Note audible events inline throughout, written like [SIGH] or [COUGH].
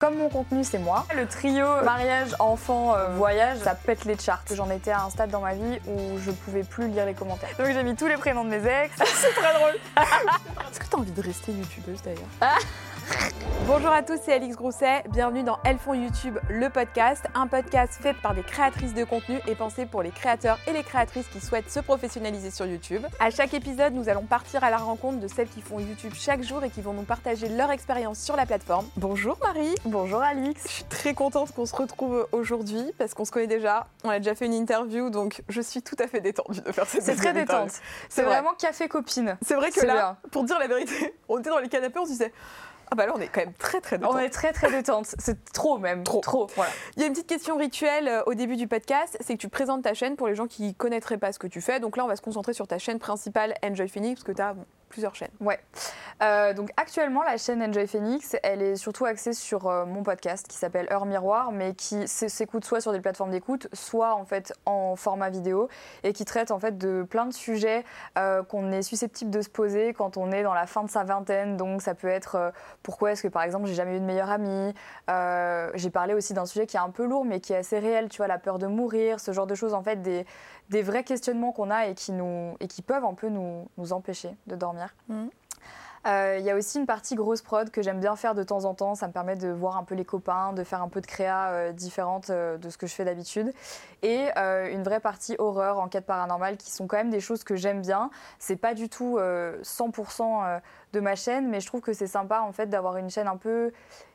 Comme mon contenu, c'est moi. Le trio mariage, enfant, euh, voyage, ça pète les charts. J'en étais à un stade dans ma vie où je pouvais plus lire les commentaires. Donc j'ai mis tous les prénoms de mes ex. [LAUGHS] c'est très drôle. [LAUGHS] Est-ce que t'as envie de rester youtubeuse d'ailleurs? [LAUGHS] Bonjour à tous, c'est Alix Grousset. Bienvenue dans Elles font YouTube, le podcast. Un podcast fait par des créatrices de contenu et pensé pour les créateurs et les créatrices qui souhaitent se professionnaliser sur YouTube. À chaque épisode, nous allons partir à la rencontre de celles qui font YouTube chaque jour et qui vont nous partager leur expérience sur la plateforme. Bonjour Marie. Bonjour Alix. Je suis très contente qu'on se retrouve aujourd'hui parce qu'on se connaît déjà. On a déjà fait une interview, donc je suis tout à fait détendue de faire cette C'est très détente. C'est vraiment café copine. C'est vrai que là, pour dire la vérité, [LAUGHS] on était dans les canapés, on se disait ah bah là, on est quand même très très détente. On est très très détente. C'est trop même. Trop. Trop. Voilà. Il y a une petite question rituelle euh, au début du podcast, c'est que tu présentes ta chaîne pour les gens qui ne connaîtraient pas ce que tu fais. Donc là, on va se concentrer sur ta chaîne principale Enjoy Phoenix, parce que tu as plusieurs chaînes. Ouais. Euh, donc actuellement, la chaîne Enjoy Phoenix, elle est surtout axée sur euh, mon podcast qui s'appelle Heure Miroir, mais qui s'écoute soit sur des plateformes d'écoute, soit en fait en format vidéo et qui traite en fait de plein de sujets euh, qu'on est susceptible de se poser quand on est dans la fin de sa vingtaine. Donc ça peut être pourquoi est-ce que par exemple j'ai jamais eu de meilleur ami. j'ai parlé aussi d'un sujet qui est un peu lourd mais qui est assez réel, tu vois, la peur de mourir, ce genre de choses en fait, des, des vrais questionnements qu'on a et qui, nous, et qui peuvent un peu nous, nous empêcher de dormir. Euh, il y a aussi une partie grosse prod que j'aime bien faire de temps en temps. Ça me permet de voir un peu les copains, de faire un peu de créa euh, différente euh, de ce que je fais d'habitude. Et une vraie partie horreur, enquête paranormale, qui sont quand même des choses que j'aime bien. C'est pas du tout 100% de ma chaîne, mais je trouve que c'est sympa en fait d'avoir une chaîne un peu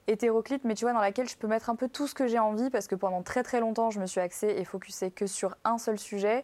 hétéroclite, mais tu vois, dans laquelle je peux mettre un peu tout ce que j'ai envie, parce que pendant très très longtemps, je me suis axée et focusée que sur un seul sujet.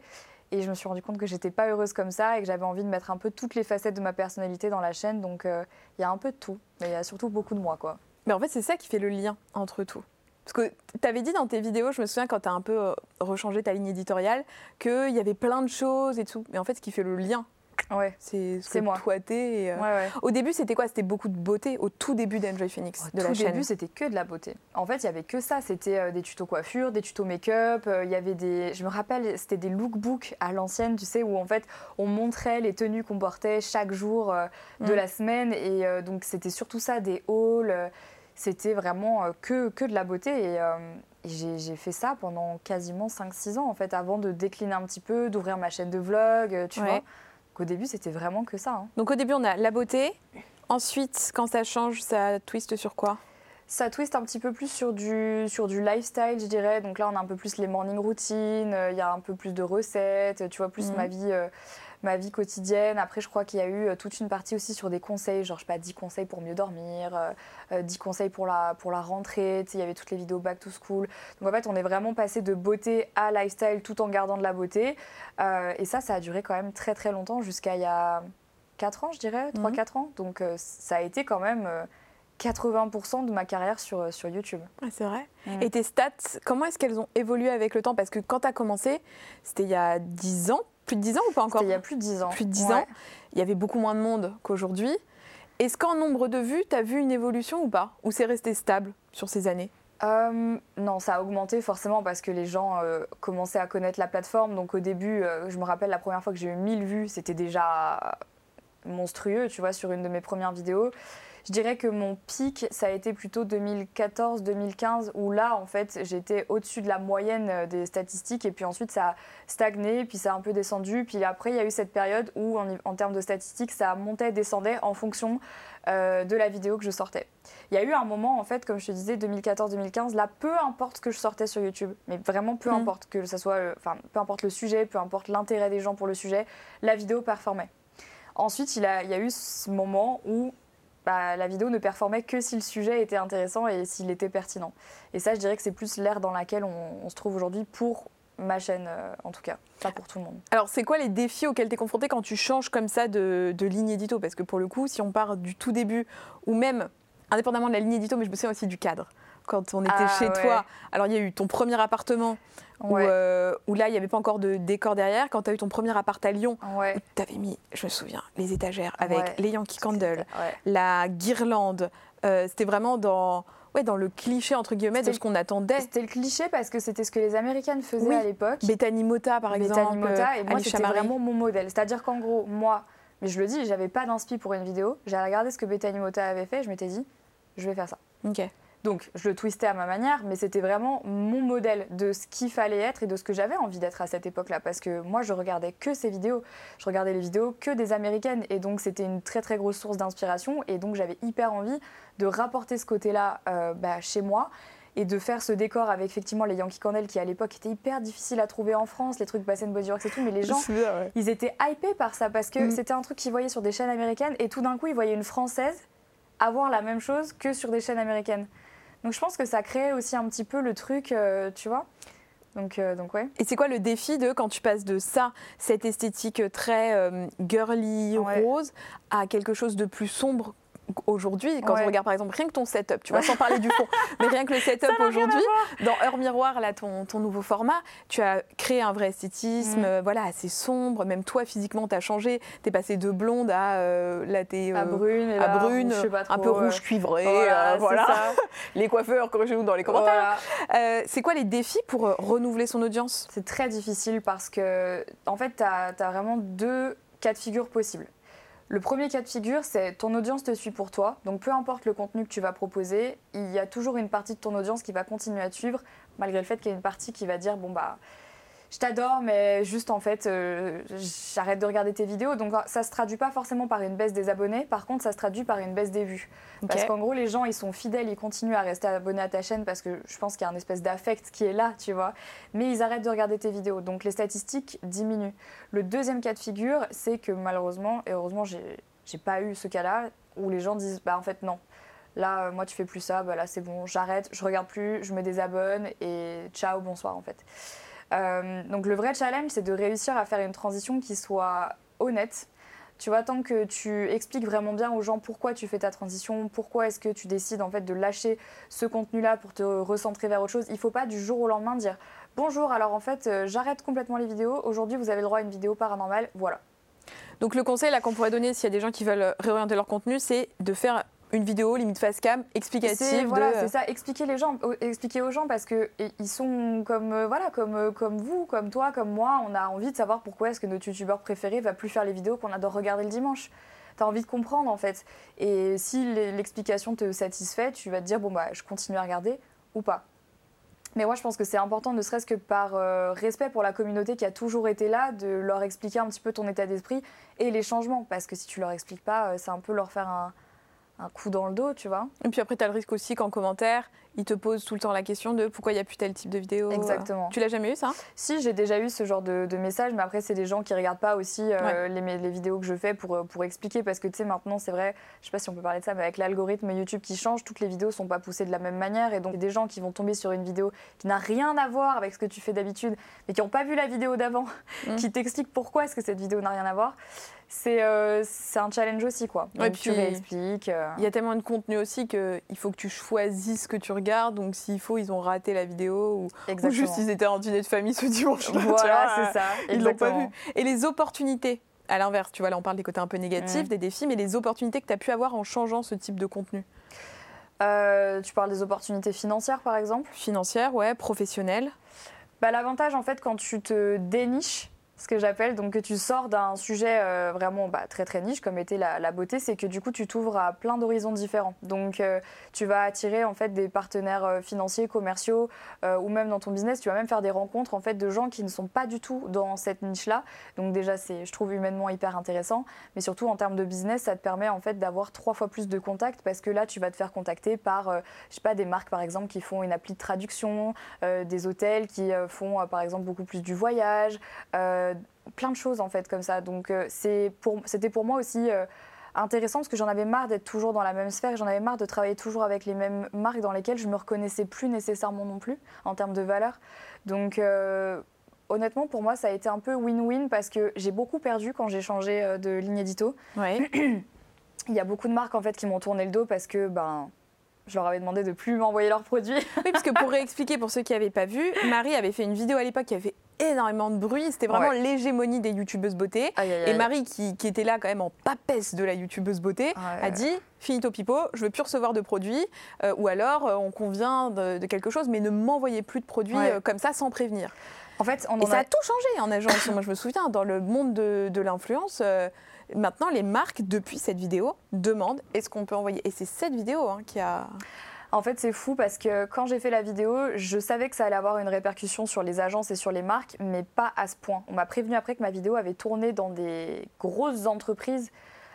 Et je me suis rendu compte que j'étais pas heureuse comme ça et que j'avais envie de mettre un peu toutes les facettes de ma personnalité dans la chaîne. Donc euh, il y a un peu de tout, mais il y a surtout beaucoup de moi, quoi. Mais en fait, c'est ça qui fait le lien entre tout. Parce que tu avais dit dans tes vidéos, je me souviens quand tu as un peu euh, rechangé ta ligne éditoriale, qu'il y avait plein de choses et tout. Mais en fait, ce qui fait le lien Ouais, c'est moi. Toité euh, Au début, c'était quoi? C'était beaucoup de beauté. Au tout début d'Enjoy Phoenix, de la chaîne. Au début, c'était que de la beauté. En fait, il y avait que ça. C'était euh, des tutos coiffure, des tutos make-up. Euh, il y avait des. Je me rappelle, c'était des lookbooks à l'ancienne, tu sais, où en fait, on montrait les tenues qu'on portait chaque jour de mm. la semaine. Et donc, c'était surtout ça, des hauls. c'était vraiment que, que de la beauté. Et. j'ai fait ça pendant quasiment 5-6 ans en fait, avant de décliner un petit peu, d'ouvrir ma chaîne de vlog, tu vois. Au début, c'était vraiment que ça. Hein. Donc au début, on a la beauté. Ensuite, quand ça change, ça twiste sur quoi? Ça twiste un petit peu plus sur du, sur du lifestyle, je dirais. Donc là, on a un peu plus les morning routines, euh, il y a un peu plus de recettes, tu vois, plus mhm. ma vie. Euh, ma vie quotidienne. Après, je crois qu'il y a eu euh, toute une partie aussi sur des conseils, genre, je sais pas, 10 conseils pour mieux dormir, 10 conseils pour la, pour la rentrée. Tu sais, il y avait toutes les vidéos back to school. Donc, en fait, on est vraiment passé de beauté à lifestyle tout en gardant de la beauté. et ça, ça a duré quand même très, très longtemps, jusqu'à il y a 4 ans, je dirais, 3-4 mhm. ans. Donc, ça a été quand même 80% de ma carrière sur, euh, sur YouTube. c'est vrai. Et tes stats, comment est-ce qu'elles ont évolué avec le temps? Parce que quand tu as commencé, c'était il y a 10 ans, plus de 10 ans ou pas encore il y a plus de 10 ans. Plus de 10 ans. Il y avait beaucoup moins de monde qu'aujourd'hui. Est-ce qu'en nombre de vues, tu as vu une évolution ou pas? Ou c'est resté stable sur ces années? Euh, non, ça a augmenté forcément parce que les gens euh, commençaient à connaître la plateforme. Donc au début, je me rappelle la première fois que j'ai eu 1000 vues, c'était déjà monstrueux, tu vois, sur une de mes premières vidéos. Je dirais que mon pic, ça a été plutôt 2014-2015, où là, en fait, j'étais au-dessus de la moyenne euh, des statistiques, et puis ensuite, ça a stagné, puis ça a un peu descendu, puis après, il y a eu cette période où, en, termes de statistiques, ça montait, descendait en fonction euh, de la vidéo que je sortais. Il y a eu un moment, en fait, comme je te disais, 2014-2015, là, peu importe ce que je sortais sur YouTube, mais vraiment peu mm. importe que ça soit, euh, enfin, peu importe le sujet, peu importe l'intérêt des gens pour le sujet, la vidéo performait. Ensuite, il, a, il y a eu ce moment où bah, la vidéo ne performait que si le sujet était intéressant et s'il était pertinent. Et ça, je dirais que c'est plus l'ère dans laquelle on, se trouve aujourd'hui pour ma chaîne, euh, en tout cas, pas pour tout le monde. Alors, c'est quoi les défis auxquels tu es confronté quand tu changes comme ça de, ligne édito? Parce que pour le coup, si on part du tout début, ou même indépendamment de la ligne édito, mais je me souviens aussi du cadre, quand on était ah, chez toi. Alors, il y a eu ton premier appartement euh, où, là, il n'y avait pas encore de décor derrière. Quand tu as eu ton premier appart à Lyon, tu avais mis, je me souviens, les étagères avec les Yankee Candle, la guirlande. Euh, c'était vraiment dans, ouais, dans le cliché, entre guillemets, de ce qu'on attendait. C'était le cliché parce que c'était ce que les Américaines faisaient à l'époque. Bethany Mota, par exemple. Bethany Mota, et moi, c'était vraiment mon modèle. C'est-à-dire qu'en gros, moi, mais je le dis, j'avais pas d'inspi pour une vidéo. J'ai regardé ce que Bethany Mota avait fait, je m'étais dit, je vais faire ça. Ok. Donc je le twistais à ma manière, mais c'était vraiment mon modèle de ce qu'il fallait être et de ce que j'avais envie d'être à cette époque-là. Parce que moi, je regardais que ces vidéos. Je regardais les vidéos que des américaines. Et donc c'était une très très grosse source d'inspiration. Et donc j'avais hyper envie de rapporter ce côté-là euh, bah, chez moi et de faire ce décor avec effectivement les Yankee Candle qui à l'époque étaient hyper difficiles à trouver en France, les trucs Bass Body Works et tout, mais les [LAUGHS] gens, ils étaient hypés par ça parce que mm. c'était un truc qu'ils voyaient sur des chaînes américaines et tout d'un coup ils voyaient une Française avoir la même chose que sur des chaînes américaines. Donc je pense que ça crée aussi un petit peu le truc, euh, tu vois. Donc, euh, donc ouais. Et c'est quoi le défi de quand tu passes de ça, cette esthétique très euh, girly, rose, à quelque chose de plus sombre aujourd'hui, quand je regarde par exemple rien que ton setup, tu vois, sans parler du fond, [LAUGHS] mais rien que le setup aujourd'hui, dans Heure Miroir, là, ton, ton, nouveau format, tu as créé un vrai esthétisme, mm. voilà, assez sombre. Même toi, physiquement, tu as changé. Tu es passé de blonde à, euh, là, es, à brune, à brune un peu rouge cuivré. Voilà. Euh, [LAUGHS] les coiffeurs, corrigez-nous dans les commentaires. Euh, c'est quoi les défis pour renouveler son audience? C'est très difficile parce que, en fait, tu as, as vraiment deux cas de figure possibles. Le premier cas de figure, c'est ton audience te suit pour toi. Donc peu importe le contenu que tu vas proposer, il y a toujours une partie de ton audience qui va continuer à te suivre, malgré le fait qu'il y ait une partie qui va dire bon bah je t'adore, mais juste en fait, euh, j'arrête de regarder tes vidéos. Donc ça se traduit pas forcément par une baisse des abonnés, par contre, ça se traduit par une baisse des vues. Parce qu'en gros, les gens, ils sont fidèles, ils continuent à rester abonnés à ta chaîne parce que je pense qu'il y a une espèce d'affect qui est là, tu vois. Mais ils arrêtent de regarder tes vidéos. Donc les statistiques diminuent. Le deuxième cas de figure, c'est que malheureusement, et heureusement, j'ai pas eu ce cas-là, où les gens disent, bah en fait, non. Là, moi, tu fais plus ça, bah là, c'est bon, j'arrête, je regarde plus, je me désabonne et ciao, bonsoir, en fait. Euh, donc le vrai challenge, c'est de réussir à faire une transition qui soit honnête. Tu vois, tant que tu expliques vraiment bien aux gens pourquoi tu fais ta transition, pourquoi est-ce que tu décides en fait de lâcher ce contenu-là pour te recentrer vers autre chose, il ne faut pas du jour au lendemain dire bonjour, alors en fait euh, j'arrête complètement les vidéos, aujourd'hui vous avez le droit à une vidéo paranormale, voilà. Donc le conseil qu'on pourrait donner s'il y a des gens qui veulent réorienter leur contenu, c'est de faire une vidéo limite face cam explicative. Voilà, c'est ça. Expliquer les gens, expliquer aux gens parce que ils sont comme euh, voilà, comme euh, comme vous, comme toi, comme moi. On a envie de savoir pourquoi est-ce que notre youtubeur préféré va plus faire les vidéos qu'on adore regarder le dimanche. Tu as envie de comprendre en fait. Et si l'explication te satisfait, tu vas te dire bon bah je continue à regarder ou pas. Mais moi, je pense que c'est important, ne serait-ce que par euh, respect pour la communauté qui a toujours été là, de leur expliquer un petit peu ton état d'esprit et les changements. Parce que si tu leur expliques pas, c'est un peu leur faire un, un coup dans le dos, tu vois. Et puis après, tu as le risque aussi qu'en commentaire, ils te posent tout le temps la question de pourquoi il n'y a plus tel type de vidéo. Exactement. Tu l'as jamais eu ça? Si, j'ai déjà eu ce genre de, message, mais après, c'est des gens qui regardent pas aussi euh, les, les, vidéos que je fais pour, euh, pour expliquer, parce que tu sais, maintenant, c'est vrai, je sais pas si on peut parler de ça, mais avec l'algorithme YouTube qui change, toutes les vidéos sont pas poussées de la même manière, et donc des gens qui vont tomber sur une vidéo qui n'a rien à voir avec ce que tu fais d'habitude, mais qui n'ont pas vu la vidéo d'avant, [LAUGHS] mmh. qui t'expliquent pourquoi est-ce que cette vidéo n'a rien à voir c'est euh, un challenge aussi quoi. Donc tu réexpliques. Euh. Il y a tellement de contenu aussi qu'il faut que tu choisisses ce que tu regardes. Donc s'il faut, ils ont raté la vidéo ou, juste ils étaient en dîner de famille ce dimanche. Voilà, c'est ça. [LAUGHS] Ils l'ont pas vu. Et les opportunités à l'inverse, tu vois, là on parle des côtés un peu négatifs, des défis, mais les opportunités que tu as pu avoir en changeant ce type de contenu? Euh, Tu parles des opportunités financières par exemple? Financières, ouais, professionnelles. Bah, L'avantage en fait quand tu te déniches, ce que j'appelle, donc que tu sors d'un sujet euh, vraiment bah, très très niche comme était la, beauté, c'est que du coup tu t'ouvres à plein d'horizons différents. Donc euh, tu vas attirer en fait des partenaires euh, financiers, commerciaux ou même dans ton business, tu vas même faire des rencontres en fait de gens qui ne sont pas du tout dans cette niche-là. Donc déjà c'est, je trouve humainement hyper intéressant, mais surtout en termes de business, ça te permet en fait d'avoir trois fois plus de contacts parce que là tu vas te faire contacter par, je sais pas, des marques par exemple qui font une appli de traduction, des hôtels qui font par exemple beaucoup plus du voyage plein de choses en fait comme ça. Donc euh, c'était pour, moi aussi euh, intéressant parce que j'en avais marre d'être toujours dans la même sphère, j'en avais marre de travailler toujours avec les mêmes marques dans lesquelles je me reconnaissais plus nécessairement non plus en termes de valeur. Donc euh, honnêtement pour moi ça a été un peu win-win parce que j'ai beaucoup perdu quand j'ai changé de ligne édito. [CLEARS THROAT] Il y a beaucoup de marques en fait qui m'ont tourné le dos parce que ben je leur avais demandé de plus m'envoyer leurs produits. Oui, parce que pour [LAUGHS] réexpliquer pour ceux qui n'avaient pas vu, Marie avait fait une vidéo à l'époque qui avait énormément de bruit. C'était vraiment l'hégémonie des youtubeuses beauté. Et Marie, qui, était là quand même en papesse de la youtubeuse beauté, a dit finito pipo, je veux plus recevoir de produits, euh, ou alors euh, on convient de, quelque chose, mais ne m'envoyez plus de produits euh, comme ça sans prévenir. En fait, on et ça a... tout changé en agence. Moi, je me souviens, dans le monde de, l'influence, maintenant, les marques, depuis cette vidéo, demandent est-ce qu'on peut envoyer? Et c'est cette vidéo hein, qui a. En fait, c'est fou parce que quand j'ai fait la vidéo, je savais que ça allait avoir une répercussion sur les agences et sur les marques, mais pas à ce point. On m'a prévenu après que ma vidéo avait tourné dans des grosses entreprises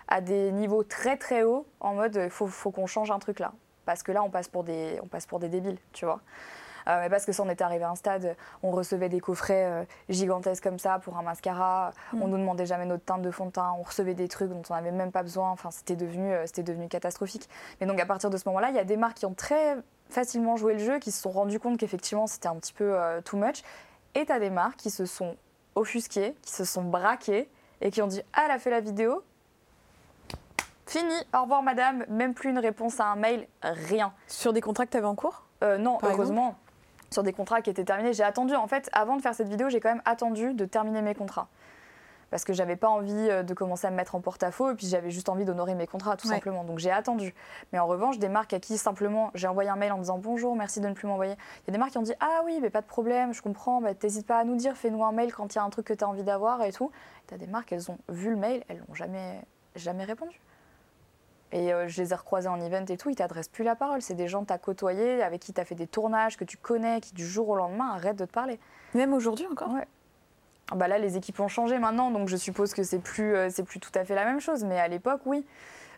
à des niveaux très très hauts, en mode il faut, faut qu'on change un truc là. Parce que là, on passe pour des, on passe pour des débiles, tu vois. Euh, mais parce que ça, on était arrivé à un stade, on recevait des coffrets euh, gigantesques comme ça pour un mascara, mm. on nous demandait jamais notre teinte de fond de teint, on recevait des trucs dont on n'avait même pas besoin, enfin, c'était devenu, euh, c'était devenu catastrophique. Mais donc, à partir de ce moment-là, il y a des marques qui ont très facilement joué le jeu, qui se sont rendues compte qu'effectivement, c'était un petit peu too much. Et tu as des marques qui se sont offusquées, qui se sont braquées et qui ont dit Ah, elle a fait la vidéo, Fini, au revoir madame, même plus une réponse à un mail, rien. Sur des contrats que tu avais en cours? Non, heureusement sur des contrats qui étaient terminés. J'ai attendu, en fait, avant de faire cette vidéo, j'ai quand même attendu de terminer mes contrats. Parce que j'avais pas envie euh, de commencer à me mettre en porte-à-faux et puis j'avais juste envie d'honorer mes contrats, tout simplement. Donc j'ai attendu. Mais en revanche, des marques à qui simplement j'ai envoyé un mail en disant bonjour, merci de ne plus m'envoyer. Il y a des marques qui ont dit ah oui, mais pas de problème, je comprends, bah, t'hésites pas à nous dire, fais-nous un mail quand il y a un truc que tu as envie d'avoir et tout. Tu as des marques, elles ont vu le mail, elles n'ont jamais, jamais répondu. Et euh, je les ai recroisés en event et tout, ils t'adressent plus la parole. C'est des gens que tu as côtoyés, avec qui tu as fait des tournages, que tu connais, qui du jour au lendemain arrêtent de te parler. Même aujourd'hui encore? Ouais. Ah bah là, les équipes ont changé maintenant, donc je suppose que c'est plus, euh, c'est plus tout à fait la même chose. Mais à l'époque, oui.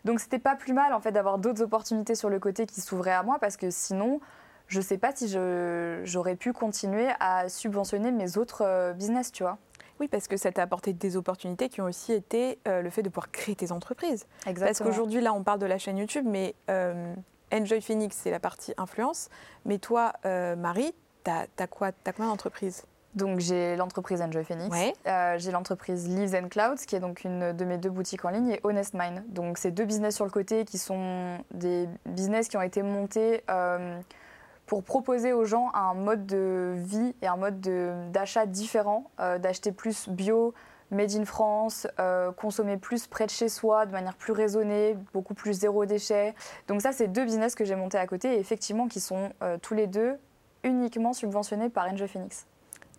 Donc c'était pas plus mal en fait d'avoir d'autres opportunités sur le côté qui s'ouvraient à moi parce que sinon, je sais pas si j'aurais pu continuer à subventionner mes autres euh, business, tu vois. Oui, parce que ça t'a apporté des opportunités qui ont aussi été euh, le fait de pouvoir créer tes entreprises. Exactement. Parce qu'aujourd'hui, là, on parle de la chaîne YouTube, mais euh, Enjoy Phoenix, c'est la partie influence. Mais toi, euh, Marie, tu as, quoi T'as combien d'entreprises? Donc j'ai l'entreprise Enjoy Phoenix, j'ai l'entreprise Leaves and Clouds qui est donc une de mes deux boutiques en ligne et Honest Mind. Donc c'est deux business sur le côté qui sont des business qui ont été montés pour proposer aux gens un mode de vie et un mode d'achat différent, euh, d'acheter plus bio, made in France, euh, consommer plus près de chez soi, de manière plus raisonnée, beaucoup plus zéro déchet. Donc ça, c'est deux business que j'ai montés à côté et effectivement qui sont euh, tous les deux uniquement subventionnés par Enjoy Phoenix.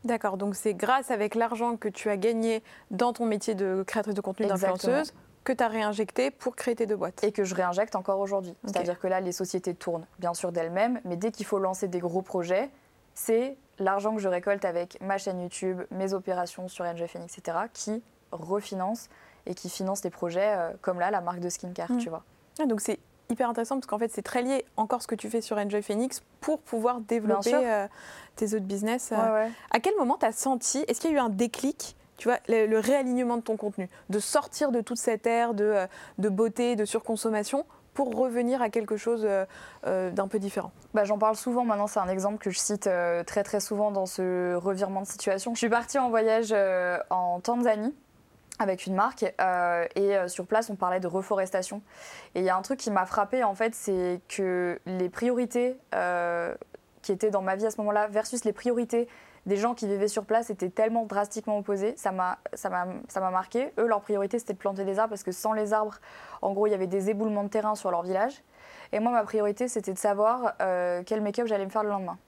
D'accord, donc c'est grâce avec l'argent que tu as gagné dans ton métier de créatrice de contenu d'influenceuse que tu as réinjecté pour créer tes deux boîtes. Et que je réinjecte encore aujourd'hui. C'est-à-dire que là, les sociétés tournent bien sûr d'elles-mêmes, mais dès qu'il faut lancer des gros projets, c'est l'argent que je récolte avec ma chaîne YouTube, mes opérations sur NGFN, etc., qui refinance et qui finance des projets euh, comme là, la marque de skincare, mm. tu vois. Ah, donc c'est hyper intéressant parce qu'en fait, c'est très lié encore ce que tu fais sur Enjoy Phoenix pour pouvoir développer euh, tes autres business. Euh. À quel moment tu as senti, est-ce qu'il y a eu un déclic tu vois, le, réalignement de ton contenu, de sortir de toute cette ère de, euh, beauté, de surconsommation pour revenir à quelque chose euh, euh, d'un peu différent bah, J'en parle souvent maintenant, c'est un exemple que je cite très très souvent dans ce revirement de situation. Je suis partie en voyage en Tanzanie avec une marque et sur place on parlait de reforestation. Et il y a un truc qui m'a frappé en fait, c'est que les priorités qui étaient dans ma vie à ce moment-là versus les priorités des gens qui vivaient sur place étaient tellement drastiquement opposés. Ça m'a, marqué. Eux, leur priorité, c'était de planter des arbres parce que sans les arbres, en gros, il y avait des éboulements de terrain sur leur village. Et moi, ma priorité, c'était de savoir euh, quel make-up j'allais me faire le lendemain.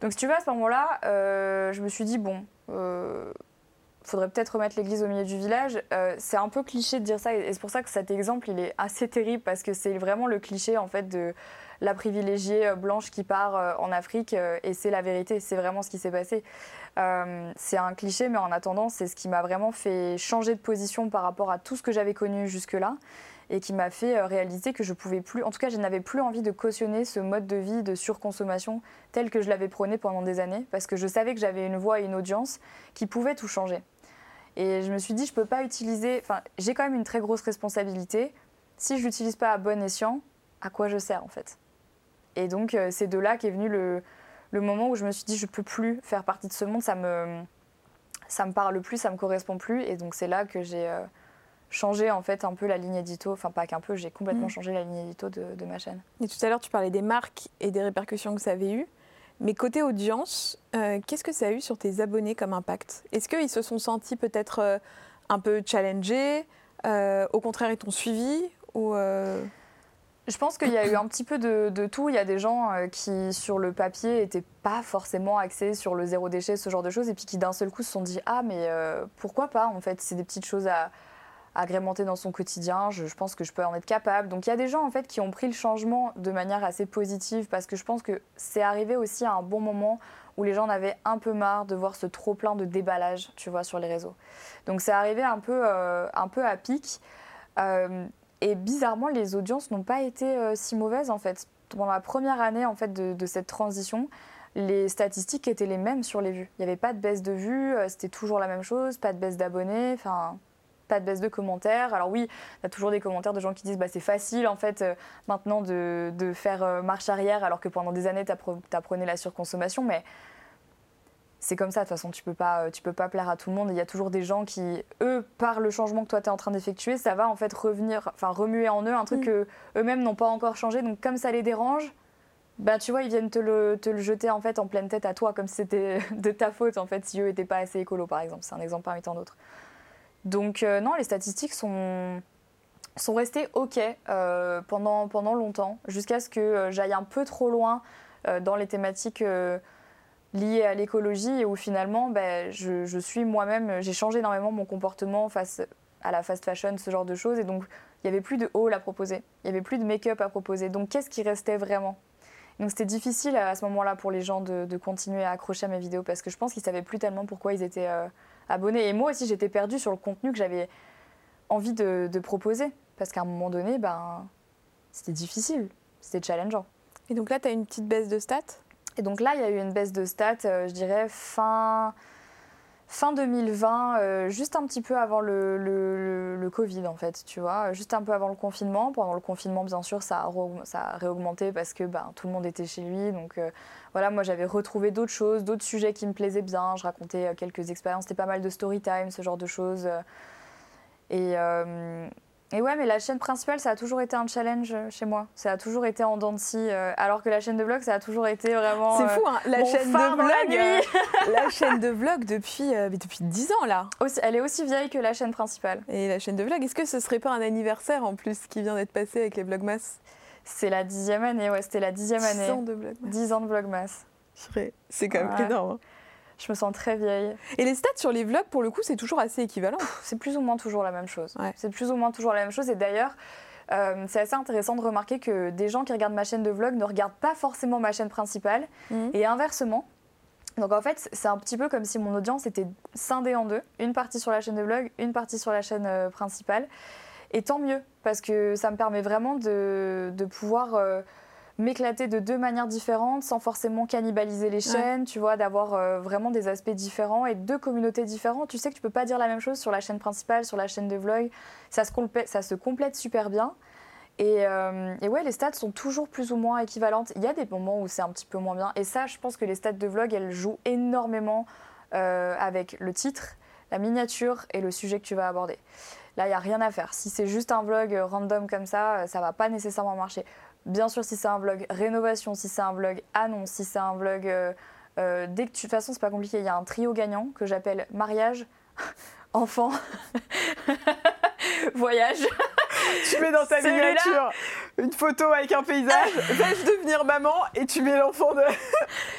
Donc, si tu veux, à ce moment-là, euh, je me suis dit, bon, euh, faudrait peut-être remettre l'église au milieu du village. Euh, c'est un peu cliché de dire ça, et c'est pour ça que cet exemple, il est assez terrible, parce que c'est vraiment le cliché, en fait, de la privilégiée euh, blanche qui part euh, en Afrique, euh, et c'est la vérité, c'est vraiment ce qui s'est passé. c'est un cliché, mais en attendant, c'est ce qui m'a vraiment fait changer de position par rapport à tout ce que j'avais connu jusque-là et qui m'a fait réaliser que je pouvais plus, en tout cas, je n'avais plus envie de cautionner ce mode de vie de surconsommation tel que je l'avais prôné pendant des années, parce que je savais que j'avais une voix et une audience qui pouvaient tout changer. Et je me suis dit, je peux pas utiliser, enfin, j'ai quand même une très grosse responsabilité. Si je l'utilise pas à bon escient, à quoi je sers en fait? Et donc, euh, c'est de là qu'est venu le, moment où je me suis dit, je peux plus faire partie de ce monde, ça me, ça me parle plus, ça me correspond plus. Et donc, c'est là que j'ai euh, changé en fait un peu la ligne édito, enfin pas qu'un peu, j'ai complètement mm. changé la ligne édito de, ma chaîne. Et tout à l'heure, tu parlais des marques et des répercussions que ça avait eues. Mais côté audience, euh, qu'est-ce que ça a eu sur tes abonnés comme impact? Est-ce qu'ils se sont sentis peut-être un peu challengés Au contraire, ils t'ont suivi ou je pense qu'il y a eu un petit peu de, tout. Il y a des gens euh, qui, sur le papier, n'étaient pas forcément axés sur le zéro déchet, ce genre de choses, et puis qui d'un seul coup se sont dit Ah, mais euh, pourquoi pas En fait, c'est des petites choses à, agrémenter dans son quotidien. Je, pense que je peux en être capable. Donc il y a des gens en fait qui ont pris le changement de manière assez positive parce que je pense que c'est arrivé aussi à un bon moment où les gens en avaient un peu marre de voir ce trop plein de déballage, tu vois, sur les réseaux. Donc c'est arrivé un peu, euh, un peu à pic. Et bizarrement, les audiences n'ont pas été euh, si mauvaises en fait. Pendant la première année en fait de, cette transition, les statistiques étaient les mêmes sur les vues. Il n'y avait pas de baisse de vues, c'était toujours la même chose, pas de baisse d'abonnés. Enfin, pas de baisse de commentaires. Alors oui, il y a toujours des commentaires de gens qui disent bah, c'est facile en fait euh, maintenant de, faire euh, marche arrière alors que pendant des années tu apprenais la surconsommation. Mais c'est comme ça, de toute façon, tu peux pas, euh, tu peux pas plaire à tout le monde. Il y a toujours des gens qui, eux, par le changement que toi tu es en train d'effectuer, ça va en fait revenir, enfin remuer en eux un truc mm. que eux-mêmes n'ont pas encore changé. Donc comme ça les dérange, bah tu vois, ils viennent te le, te le, jeter en fait en pleine tête à toi, comme si c'était [LAUGHS] de ta faute en fait si eux n'étaient pas assez écolo par exemple. C'est un exemple parmi tant d'autres. Donc euh, non, les statistiques sont, sont restées OK euh, pendant, pendant longtemps, jusqu'à ce que j'aille un peu trop loin dans les thématiques liées à l'écologie et où finalement ben, je, je, suis moi-même, j'ai changé énormément mon comportement face à la fast fashion, ce genre de choses. Et donc il n'y avait plus de haul à proposer, il n'y avait plus de make-up à proposer. Donc qu'est-ce qui restait vraiment? Donc c'était difficile à ce moment-là pour les gens de, de, continuer à accrocher à mes vidéos parce que je pense qu'ils savaient plus tellement pourquoi ils étaient abonnés. Et moi aussi, j'étais perdue sur le contenu que j'avais envie de, proposer. Parce qu'à un moment donné, ben, c'était difficile, c'était challengeant. Et donc là, tu as une petite baisse de stats? Et donc là, il y a eu une baisse de stats, euh, je dirais, fin, fin 2020, euh, juste un petit peu avant le, le, Covid, en fait, tu vois, juste un peu avant le confinement. Pendant le confinement, bien sûr, ça a, ça a réaugmenté parce que ben, tout le monde était chez lui. Donc euh, voilà, moi, j'avais retrouvé d'autres choses, d'autres sujets qui me plaisaient bien. Je racontais quelques expériences, c'était pas mal de story time, ce genre de choses. Et, et ouais, mais la chaîne principale, ça a toujours été un challenge chez moi. Ça a toujours été en dents de scie, alors que la chaîne de vlog, ça a toujours été vraiment. C'est fou, hein la chaîne de vlog. La, [LAUGHS] la, chaîne de vlog depuis, euh, depuis 10 ans, là. Aussi, elle est aussi vieille que la chaîne principale. Et la chaîne de vlog, est-ce que ce serait pas un anniversaire en plus qui vient d'être passé avec les Vlogmas? C'est la dixième année, ouais, c'était la dixième année. 10 ans de Vlogmas. 10 ans de Vlogmas. C'est quand même énorme. Hein. Je me sens très vieille. Et les stats sur les vlogs, pour le coup, c'est toujours assez équivalent. C'est plus ou moins toujours la même chose. C'est plus ou moins toujours la même chose. Et d'ailleurs, euh, c'est assez intéressant de remarquer que des gens qui regardent ma chaîne de vlog ne regardent pas forcément ma chaîne principale. Mhm. Et inversement. Donc en fait, c'est un petit peu comme si mon audience était scindée en deux. Une partie sur la chaîne de vlog, une partie sur la chaîne euh, principale. Et tant mieux, parce que ça me permet vraiment de, de pouvoir... Euh, m'éclater de deux manières différentes sans forcément cannibaliser les chaînes, tu vois, d'avoir euh, vraiment des aspects différents et deux communautés différentes. Tu sais que tu peux pas dire la même chose sur la chaîne principale, sur la chaîne de vlog. Ça se, complète, ça se complète super bien. Et, euh, et, ouais, les stats sont toujours plus ou moins équivalentes. Il y a des moments où c'est un petit peu moins bien. Et ça, je pense que les stats de vlog, elles jouent énormément euh, avec le titre, la miniature et le sujet que tu vas aborder. Là, il n'y a rien à faire. Si c'est juste un vlog random comme ça, ça va pas nécessairement marcher. Bien sûr, si c'est un vlog rénovation, si c'est un vlog annonce, si c'est un vlog. Euh, euh, dès que tu. De toute façon, c'est pas compliqué. Il y a un trio gagnant que j'appelle mariage, [LAUGHS] enfant, [LAUGHS] voyage tu mets dans ta miniature une photo avec un paysage, [LAUGHS] vais-je devenir maman et tu mets l'enfant de.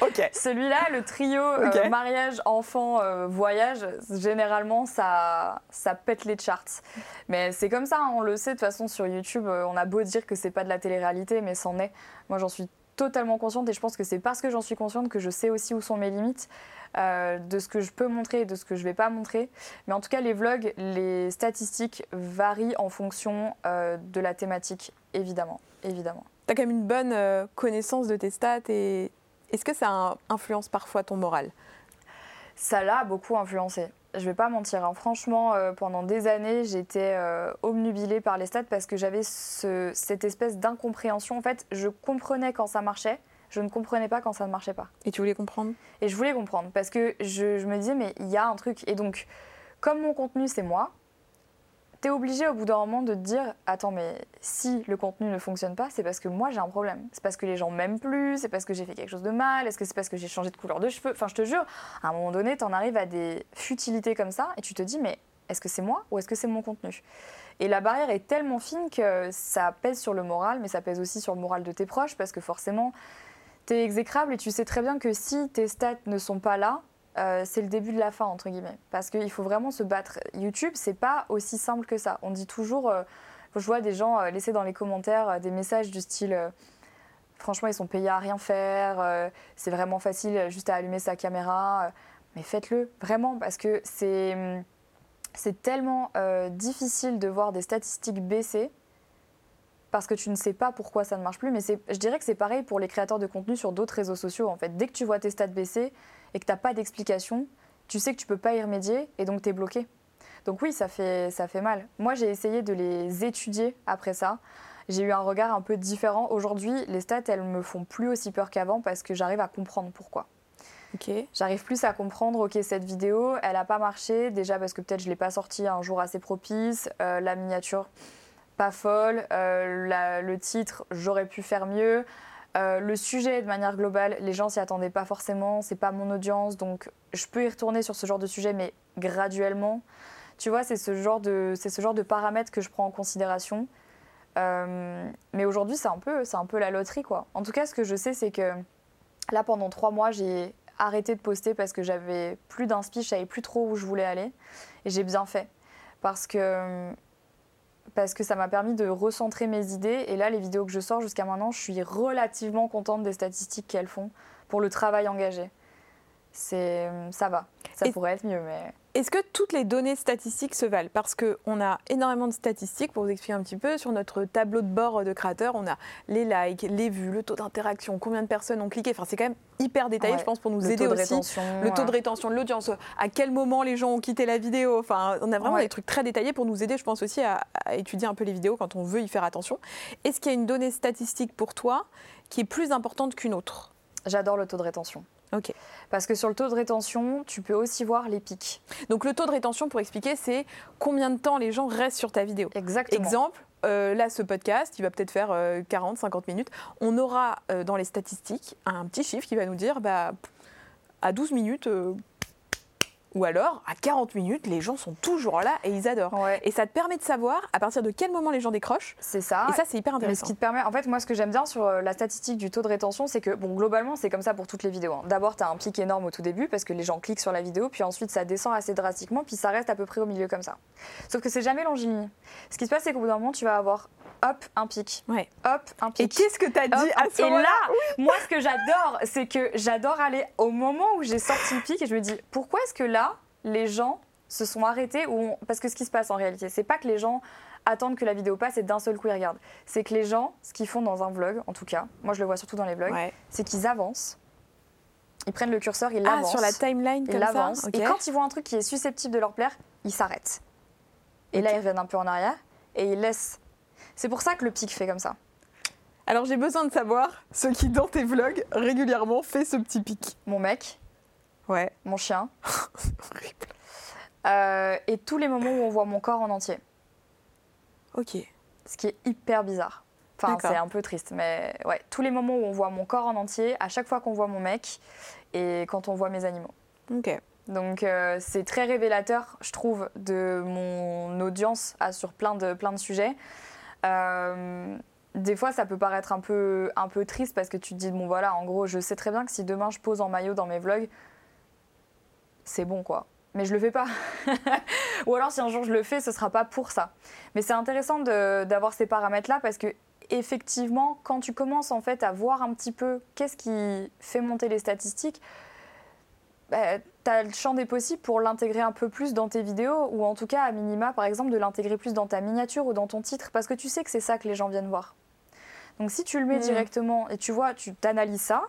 [LAUGHS] ok. Celui-là, le trio euh, mariage, enfant, euh, voyage, généralement ça, ça pète les charts. Mais c'est comme ça, hein, on le sait de toute façon sur YouTube, euh, on a beau dire que c'est pas de la télé-réalité, mais c'en est. Moi j'en suis totalement consciente et je pense que c'est parce que j'en suis consciente que je sais aussi où sont mes limites. Euh, de ce que je peux montrer et de ce que je ne vais pas montrer. Mais en tout cas, les vlogs, les statistiques varient en fonction euh, de la thématique, évidemment. évidemment. Tu as quand même une bonne euh, connaissance de tes stats et est-ce que ça influence parfois ton moral? Ça l'a beaucoup influencé. Je vais pas mentir, hein. franchement, pendant des années, j'étais obnubilée par les stats parce que j'avais cette espèce d'incompréhension. En fait, je comprenais quand ça marchait, je ne comprenais pas quand ça ne marchait pas. Et tu voulais comprendre? Et je voulais comprendre parce que je, me disais, mais il y a un truc. Et donc, comme mon contenu, c'est moi, tu es obligé au bout d'un moment de te dire, attends, mais si le contenu ne fonctionne pas, c'est parce que moi j'ai un problème. C'est parce que les gens m'aiment plus, c'est parce que j'ai fait quelque chose de mal, est-ce que c'est parce que j'ai changé de couleur de cheveux? Enfin, je te jure, à un moment donné, tu en arrives à des futilités comme ça et tu te dis, mais est-ce que c'est moi ou est-ce que c'est mon contenu? Et la barrière est tellement fine que ça pèse sur le moral, mais ça pèse aussi sur le moral de tes proches parce que forcément, exécrable et tu sais très bien que si tes stats ne sont pas là, euh, c'est le début de la fin, entre guillemets. Parce qu'il faut vraiment se battre. YouTube, c'est pas aussi simple que ça. On dit toujours, euh, je vois des gens euh, laisser dans les commentaires des messages du style franchement, ils sont payés à rien faire, c'est vraiment facile juste à allumer sa caméra. mais faites-le, vraiment, parce que c'est, hum, c'est tellement difficile de voir des statistiques baisser parce que tu ne sais pas pourquoi ça ne marche plus. Mais je dirais que c'est pareil pour les créateurs de contenu sur d'autres réseaux sociaux. En fait, dès que tu vois tes stats baisser et que tu n'as pas d'explication, tu sais que tu peux pas y remédier et donc tu es bloqué. Donc oui, ça fait, ça fait mal. Moi, j'ai essayé de les étudier après ça. J'ai eu un regard un peu différent. Aujourd'hui, les stats, elles me font plus aussi peur qu'avant parce que j'arrive à comprendre pourquoi. J'arrive plus à comprendre, ok, cette vidéo, elle n'a pas marché, déjà parce que peut-être je ne l'ai pas sortie un jour assez propice, euh, la miniature, pas folle. Euh, le titre, j'aurais pu faire mieux. Euh, le sujet, de manière globale, les gens s'y attendaient pas forcément. C'est pas mon audience, donc je peux y retourner sur ce genre de sujet, mais graduellement. Tu vois, c'est ce genre de, c'est ce genre de paramètres que je prends en considération. Euh, mais aujourd'hui, c'est un peu, c'est un peu la loterie, quoi. En tout cas, ce que je sais, c'est que là, pendant trois mois, j'ai arrêté de poster parce que j'avais plus d'inspi, je savais plus trop où je voulais aller, et j'ai bien fait parce que parce que ça m'a permis de recentrer mes idées. Et là, les vidéos que je sors jusqu'à maintenant, je suis relativement contente des statistiques qu'elles font pour le travail engagé. C'est, ça va. Ça pourrait être mieux, mais. Est-ce que toutes les données statistiques se valent? Parce qu'on a énormément de statistiques, pour vous expliquer un petit peu, sur notre tableau de bord de créateurs, on a les likes, les vues, le taux d'interaction, combien de personnes ont cliqué. Enfin, c'est quand même hyper détaillé, je pense, pour nous aider aussi. le taux de rétention de l'audience, à quel moment les gens ont quitté la vidéo. Enfin, on a vraiment des trucs très détaillés pour nous aider, je pense aussi, à, à étudier un peu les vidéos quand on veut y faire attention. Est-ce qu'il y a une donnée statistique pour toi qui est plus importante qu'une autre? J'adore le taux de rétention. Ok. Parce que sur le taux de rétention, tu peux aussi voir les pics. Donc le taux de rétention, pour expliquer, c'est combien de temps les gens restent sur ta vidéo. Exactement. Exemple, euh, là, ce podcast, il va peut-être faire 40, euh, 50 minutes. On aura euh, dans les statistiques un petit chiffre qui va nous dire, bah, à 12 minutes, ou alors, à 40 minutes, les gens sont toujours là et ils adorent. Et ça te permet de savoir à partir de quel moment les gens décrochent. C'est ça. Et ça, c'est hyper intéressant. ce qui te permet, en fait, moi, ce que j'aime bien sur euh, la statistique du taux de rétention, c'est que, bon, globalement, c'est comme ça pour toutes les vidéos. Hein. D'abord, tu as un pic énorme au tout début parce que les gens cliquent sur la vidéo, puis ensuite, ça descend assez drastiquement, puis ça reste à peu près au milieu comme ça. Sauf que c'est jamais longiligne. Ce qui se passe, c'est qu'au bout d'un moment, tu vas avoir hop, un pic. Ouais. Hop, un pic. Et qu'est-ce que tu as dit à ce Et là, moi, ce que j'adore, c'est que j'adore aller au moment où j'ai sorti le pic et je me dis, pourquoi est-ce que là, les gens se sont arrêtés ou parce que ce qui se passe en réalité, c'est pas que les gens attendent que la vidéo passe et d'un seul coup ils regardent. C'est que les gens, ce qu'ils font dans un vlog, en tout cas, moi je le vois surtout dans les vlogs, c'est qu'ils avancent. Ils prennent le curseur, ils l'avancent. Ah, sur la timeline ils l'avancent. Et quand ils voient un truc qui est susceptible de leur plaire, ils s'arrêtent. Et là, ils reviennent un peu en arrière et ils laissent. C'est pour ça que le pic fait comme ça. Alors j'ai besoin de savoir ce qui, dans tes vlogs, régulièrement fait ce petit pic. Mon mec, Ouais. Mon chien. [LAUGHS] Euh, et tous les moments où on voit mon corps en entier. Ok. Ce qui est hyper bizarre. Enfin, c'est un peu triste, mais ouais, tous les moments où on voit mon corps en entier, à chaque fois qu'on voit mon mec et quand on voit mes animaux. Ok. Donc euh, c'est très révélateur, je trouve, de mon audience sur plein de, plein de sujets. Euh, des fois, ça peut paraître un peu, un peu triste parce que tu te dis, bon voilà, en gros, je sais très bien que si demain je pose en maillot dans mes vlogs, c'est bon quoi. Mais je le fais pas. [LAUGHS] Ou alors si un jour je le fais, ce sera pas pour ça. Mais c'est intéressant d'avoir ces paramètres-là parce que effectivement, quand tu commences en fait à voir un petit peu qu'est-ce qui fait monter les statistiques, bah, tu as le champ des possibles pour l'intégrer un peu plus dans tes vidéos ou en tout cas à minima par exemple de l'intégrer plus dans ta miniature ou dans ton titre parce que tu sais que c'est ça que les gens viennent voir. Donc si tu le mets mmh. directement et tu vois, tu t'analyses ça,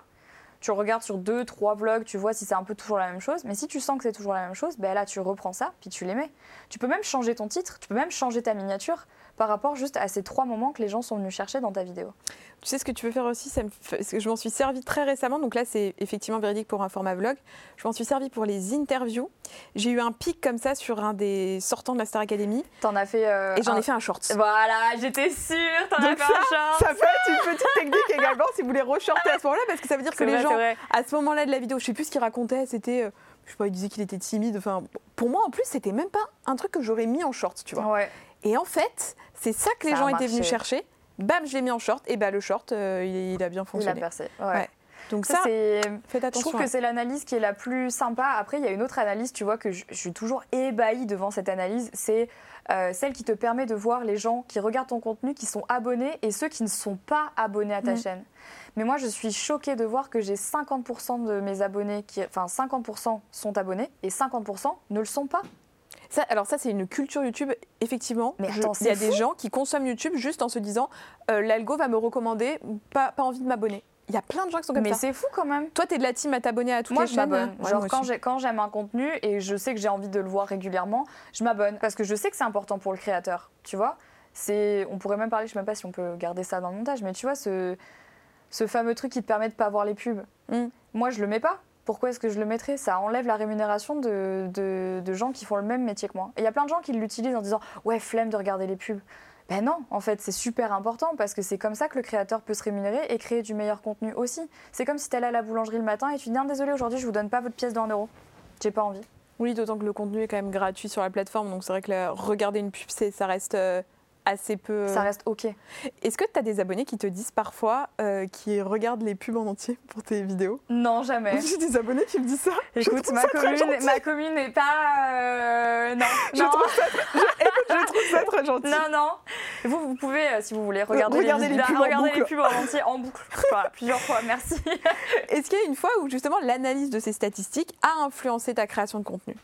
tu regardes sur deux, trois vlogs, tu vois si c'est un peu toujours la même chose. Mais si tu sens que c'est toujours la même chose, ben là, tu reprends ça, puis tu les mets. Tu peux même changer ton titre, tu peux même changer ta miniature par rapport juste à ces trois moments que les gens sont venus chercher dans ta vidéo. Tu sais ce que tu peux faire aussi ça me Je m'en suis servi très récemment, donc là c'est effectivement véridique pour un format vlog. Je m'en suis servi pour les interviews. J'ai eu un pic comme ça sur un des sortants de la Star Academy. T'en as fait. Euh, et j'en ai fait un short. Voilà, j'étais sûre, t'en as fait un short. Ça peut être une petite technique également si vous voulez reshorter à ce moment-là, parce que ça veut dire que les gens, à ce moment-là de la vidéo, je sais plus ce qu'ils racontaient, c'était. Euh, je sais pas, il disait qu'il était timide. Enfin, pour moi, en plus, c'était même pas un truc que j'aurais mis en short, tu vois. Ouais. Et en fait, c'est ça que les gens étaient venus chercher. Bam, je l'ai mis en short. Et bah, le short, euh, il, a bien fonctionné. Il a percé. Ouais. Donc ça, faites attention. Je trouve que c'est l'analyse qui est la plus sympa. Après, il y a une autre analyse, tu vois, que je, suis toujours ébahie devant cette analyse. C'est euh, celle qui te permet de voir les gens qui regardent ton contenu, qui sont abonnés et ceux qui ne sont pas abonnés à ta mm. chaîne. Mais moi, je suis choquée de voir que j'ai 50% de mes abonnés, qui, enfin 50% sont abonnés et 50% ne le sont pas. Ça, alors ça, c'est une culture YouTube, effectivement. Mais il y a des gens qui consomment YouTube juste en se disant euh, l'algo va me recommander, pas, pas envie de m'abonner. Il y a plein de gens qui sont comme ça. Mais c'est fou quand même. Toi, tu es de la team à t'abonner à toutes moi, les chaînes Moi, je m'abonne. Genre, quand, quand j'aime un contenu et je sais que j'ai envie de le voir régulièrement, je m'abonne. Parce que je sais que c'est important pour le créateur, tu vois. On pourrait même parler, je ne sais même pas si on peut garder ça dans le montage, mais tu vois, ce, ce fameux truc qui te permet de pas voir les pubs. Hmm. Moi, je le mets pas. Pourquoi est-ce que je le mettrais? Ça enlève la rémunération de, gens qui font le même métier que moi. Et il y a plein de gens qui l'utilisent en disant Ouais, flemme de regarder les pubs. Ben non, en fait, c'est super important parce que c'est comme ça que le créateur peut se rémunérer et créer du meilleur contenu aussi. C'est comme si tu allais à la boulangerie le matin et tu dis désolé, aujourd'hui, je vous donne pas votre pièce de 1 euro. J'ai pas envie. Oui, d'autant que le contenu est quand même gratuit sur la plateforme. Donc c'est vrai que regarder une pub, ça reste. Euh, assez peu. Ça reste OK. Est-ce que tu as des abonnés qui te disent parfois euh, qui regardent les pubs en entier pour tes vidéos? Non, jamais. J'ai des abonnés qui me disent ça? Écoute, ma, commune, ma commune n'est pas. Euh, non. [LAUGHS] Je, Trouve ça, [LAUGHS] je, trouve ça très gentil. Non, non. Vous, vous pouvez, euh, si vous voulez, regarder, les, les, pubs, regarder les pubs en entier en boucle. Voilà, [LAUGHS] plusieurs fois, merci. Est-ce qu'il y a une fois où justement l'analyse de ces statistiques a influencé ta création de contenu?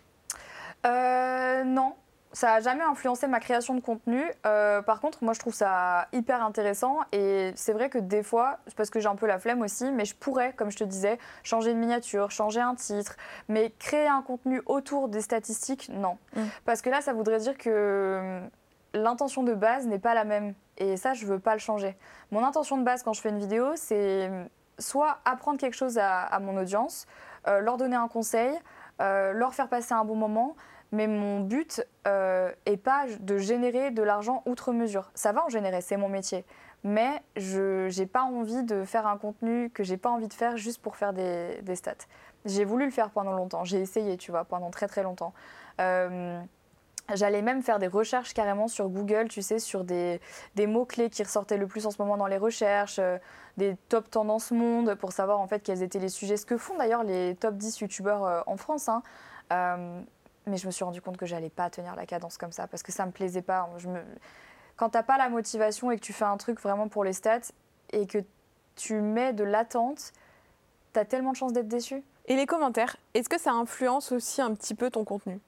Euh, Non ça n'a jamais influencé ma création de contenu. Euh, par contre, moi, je trouve ça hyper intéressant. Et c'est vrai que des fois, c'est parce que j'ai un peu la flemme aussi, mais je pourrais, comme je te disais, changer de miniature, changer un titre. Mais créer un contenu autour des statistiques, non. Mm. Parce que là, ça voudrait dire que hum, l'intention de base n'est pas la même. Et ça, je ne veux pas le changer. Mon intention de base quand je fais une vidéo, c'est hum, soit apprendre quelque chose à, mon audience, euh, leur donner un conseil, euh, leur faire passer un bon moment mais mon but euh, est pas de générer de l'argent outre mesure. Ça va en générer, c'est mon métier. Mais je n'ai pas envie de faire un contenu que j'ai pas envie de faire juste pour faire des, stats. J'ai voulu le faire pendant longtemps, j'ai essayé, tu vois, pendant très très longtemps. Euh, j'allais même faire des recherches carrément sur Google, tu sais, sur des, mots-clés qui ressortaient le plus en ce moment dans les recherches, euh, des top tendances monde pour savoir en fait quels étaient les sujets. Ce que font d'ailleurs les top 10 youtubeurs euh, en France. Hein mais je me suis rendu compte que j'allais pas tenir la cadence comme ça parce que ça me plaisait pas. Je me... Quand t'as pas la motivation et que tu fais un truc vraiment pour les stats et que tu mets de l'attente, tu as tellement de chances d'être déçu. Et les commentaires, est-ce que ça influence aussi un petit peu ton contenu?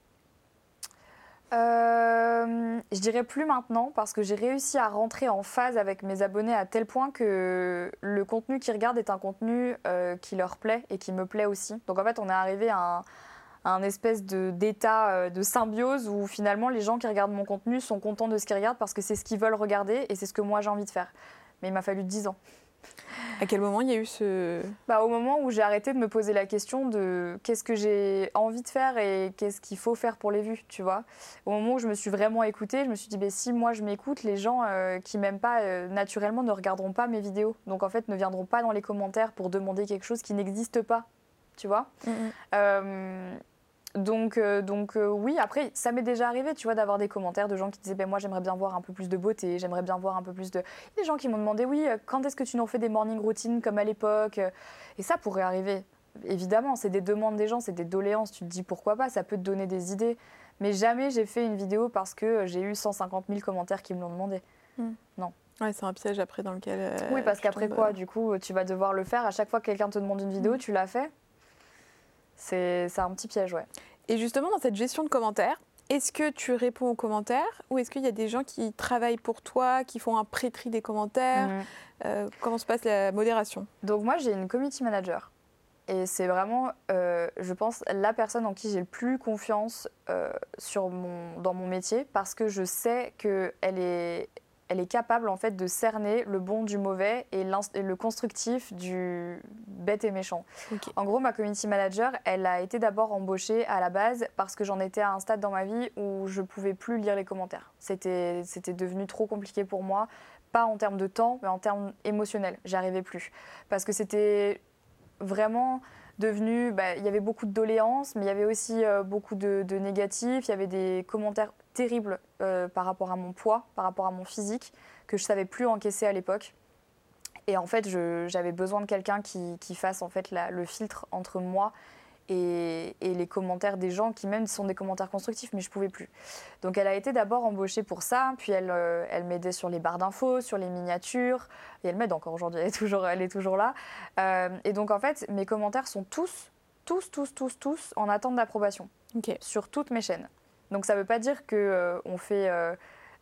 Euh, je dirais plus maintenant parce que j'ai réussi à rentrer en phase avec mes abonnés à tel point que le contenu qu'ils regardent est un contenu euh, qui leur plaît et qui me plaît aussi. Donc en fait, on est arrivé à un, un espèce d'état euh, de, symbiose où finalement les gens qui regardent mon contenu sont contents de ce qu'ils regardent parce que c'est ce qu'ils veulent regarder et c'est ce que moi j'ai envie de faire. Mais il m'a fallu 10 ans. À quel moment il y a eu ce... Bah, au moment où j'ai arrêté de me poser la question de qu'est-ce que j'ai envie de faire et qu'est-ce qu'il faut faire pour les vues, tu vois. Au moment où je me suis vraiment écoutée, je me suis dit, bah, si moi je m'écoute, les gens euh, qui m'aiment pas euh, naturellement ne regarderont pas mes vidéos. Donc en fait ne viendront pas dans les commentaires pour demander quelque chose qui n'existe pas, tu vois. Euh, donc, euh, donc euh, oui, après, ça m'est déjà arrivé, tu vois, d'avoir des commentaires de gens qui disaient, ben moi j'aimerais bien voir un peu plus de beauté, j'aimerais bien voir un peu plus de... Des gens qui m'ont demandé, oui, euh, quand est-ce que tu nous fais des morning routines comme à l'époque Et ça pourrait arriver. Évidemment, c'est des demandes des gens, c'est des doléances, tu te dis pourquoi pas, ça peut te donner des idées. Mais jamais j'ai fait une vidéo parce que j'ai eu 150 000 commentaires qui me l'ont demandé. Hmm. Non. Ouais, c'est un piège après dans lequel... oui, parce qu'après quoi, du coup, tu vas devoir le faire. À chaque fois que quelqu'un te demande une vidéo, hmm. tu l'as fait c'est un petit piège, ouais. Et justement, dans cette gestion de commentaires, est-ce que tu réponds aux commentaires ou est-ce qu'il y a des gens qui travaillent pour toi, qui font un pré-tri des commentaires mhm. euh, Comment se passe la modération? Donc moi, j'ai une community manager. Et c'est vraiment, euh, je pense, la personne en qui j'ai le plus confiance euh, sur mon, dans mon métier parce que je sais qu'elle est, elle est capable en fait de cerner le bon du mauvais et, le constructif du bête et méchant. En gros, ma community manager, elle a été d'abord embauchée à la base parce que j'en étais à un stade dans ma vie où je pouvais plus lire les commentaires. C'était devenu trop compliqué pour moi, pas en termes de temps, mais en termes émotionnels. J'arrivais plus parce que c'était vraiment devenu, bah, il y avait beaucoup de doléances, mais il y avait aussi euh, beaucoup de, négatifs. Il y avait des commentaires terrible euh, par rapport à mon poids, par rapport à mon physique, que je savais plus encaisser à l'époque. Et en fait, j'avais besoin de quelqu'un qui, qui, fasse en fait le filtre entre moi et, les commentaires des gens qui même sont des commentaires constructifs, mais je pouvais plus. Donc elle a été d'abord embauchée pour ça, puis elle, euh, elle m'aidait sur les barres d'infos, sur les miniatures, et elle m'aide encore aujourd'hui, elle, est toujours, elle est toujours là. Euh, et donc en fait, mes commentaires sont tous, tous, tous, tous, tous en attente d'approbation sur toutes mes chaînes. Donc ça ne veut pas dire qu'on euh, on fait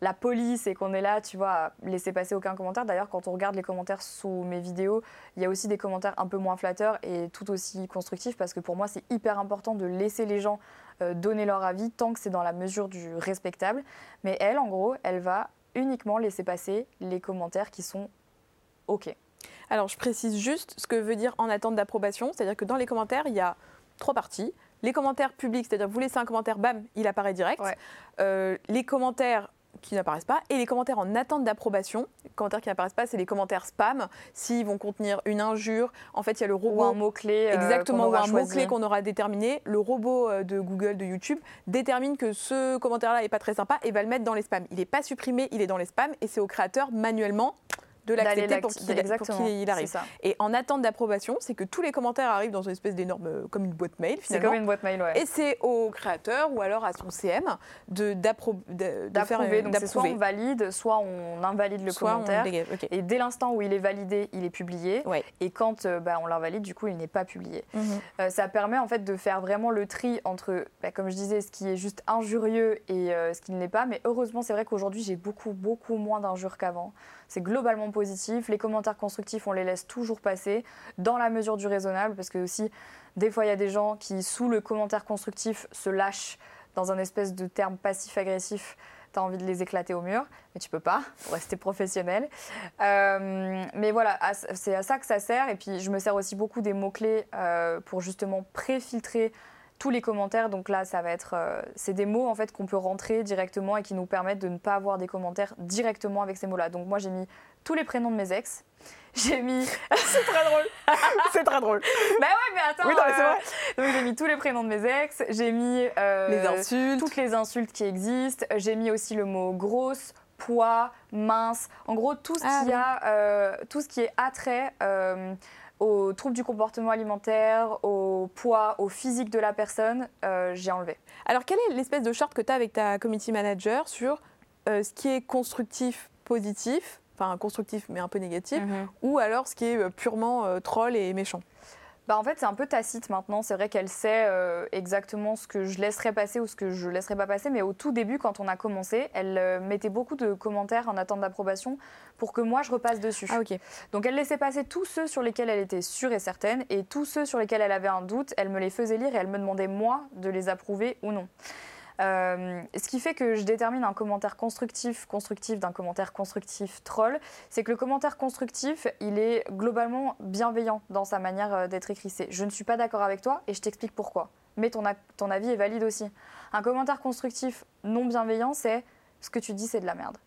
la police et qu'on est là, tu vois, à laisser passer aucun commentaire. D'ailleurs, quand on regarde les commentaires sous mes vidéos, il y a aussi des commentaires un peu moins flatteurs et tout aussi constructifs parce que pour moi, c'est hyper important de laisser les gens euh, donner leur avis tant que c'est dans la mesure du respectable. Mais elle, en gros, elle va uniquement laisser passer les commentaires qui sont OK. Alors, je précise juste ce que veut dire en attente d'approbation, c'est-à-dire que dans les commentaires, il y a trois parties. Les commentaires publics, c'est-à-dire vous laissez un commentaire, bam, il apparaît direct. Euh, les commentaires qui n'apparaissent pas et les commentaires en attente d'approbation. Les commentaires qui n'apparaissent pas, c'est les commentaires spam. S'ils vont contenir une injure, en fait, il y a le robot. Ou un mot-clé. Euh, exactement, ou un mot-clé qu'on aura déterminé. Le robot euh, de Google, de YouTube, détermine que ce commentaire-là n'est pas très sympa et va le mettre dans les spams. Il n'est pas supprimé, il est dans les spams et c'est au créateur manuellement de l'accepter pour qu'il arrive. Et en attente d'approbation, c'est que tous les commentaires arrivent dans une espèce d'énorme, euh, comme une boîte mail finalement. C'est comme une boîte mail, ouais. Et c'est au créateur ou alors à son CM de d'approuver. Donc c'est soit on valide, soit on invalide le commentaire. Et dès l'instant où il est validé, il est publié. Et quand euh, bah, on l'invalide, du coup, il n'est pas publié. Mhm. Euh, ça permet en fait de faire vraiment le tri entre, bah, comme je disais, ce qui est juste injurieux et ce qui ne l'est pas. Mais heureusement, c'est vrai qu'aujourd'hui, j'ai beaucoup, beaucoup moins d'injures qu'avant. C'est globalement Les commentaires constructifs, on les laisse toujours passer dans la mesure du raisonnable, parce que aussi, des fois, il y a des gens qui, sous le commentaire constructif, se lâchent dans un espèce de terme passif-agressif tu as envie de les éclater au mur, mais tu peux pas pour rester professionnel. Euh, mais voilà, c'est à ça que ça sert. Et puis, je me sers aussi beaucoup des mots-clés euh, pour justement préfiltrer tous les commentaires. Donc là, ça va être, euh, c'est des mots en fait qu'on peut rentrer directement et qui nous permettent de ne pas avoir des commentaires directement avec ces mots-là. Donc moi, j'ai mis tous les prénoms de mes ex. [LAUGHS] J'ai mis. [LAUGHS] c'est très drôle. [LAUGHS] c'est très drôle. Bah ouais, mais attends. Oui. Euh, donc j'ai mis tous les prénoms de mes ex. J'ai mis euh, les insultes. toutes les insultes qui existent. J'ai mis aussi le mot grosse, poids, mince. En gros, tout ce ah qui a, tout ce qui est attrait aux troubles du comportement alimentaire, au poids, au physique de la personne, euh, j'ai enlevé. Alors, quelle est l'espèce de charte que tu as avec ta community manager sur euh, ce qui est constructif, positif, enfin constructif mais un peu négatif, mhm. ou alors ce qui est euh, purement troll et méchant? Bah, en fait, c'est un peu tacite maintenant. C'est vrai qu'elle sait euh, exactement ce que je laisserai passer ou ce que je laisserai pas passer. Mais au tout début, quand on a commencé, elle euh, mettait beaucoup de commentaires en attente d'approbation pour que moi je repasse dessus. Ah, ok. Donc elle laissait passer tous ceux sur lesquels elle était sûre et certaine et tous ceux sur lesquels elle avait un doute, elle me les faisait lire et elle me demandait moi de les approuver ou non. Euh, ce qui fait que je détermine un commentaire constructif, constructif d'un commentaire constructif troll, c'est que le commentaire constructif, il est globalement bienveillant dans sa manière euh, d'être écrit. C'est je ne suis pas d'accord avec toi et je t'explique pourquoi. Mais ton, ton avis est valide aussi. Un commentaire constructif non bienveillant, c'est ce que tu dis, c'est de la merde.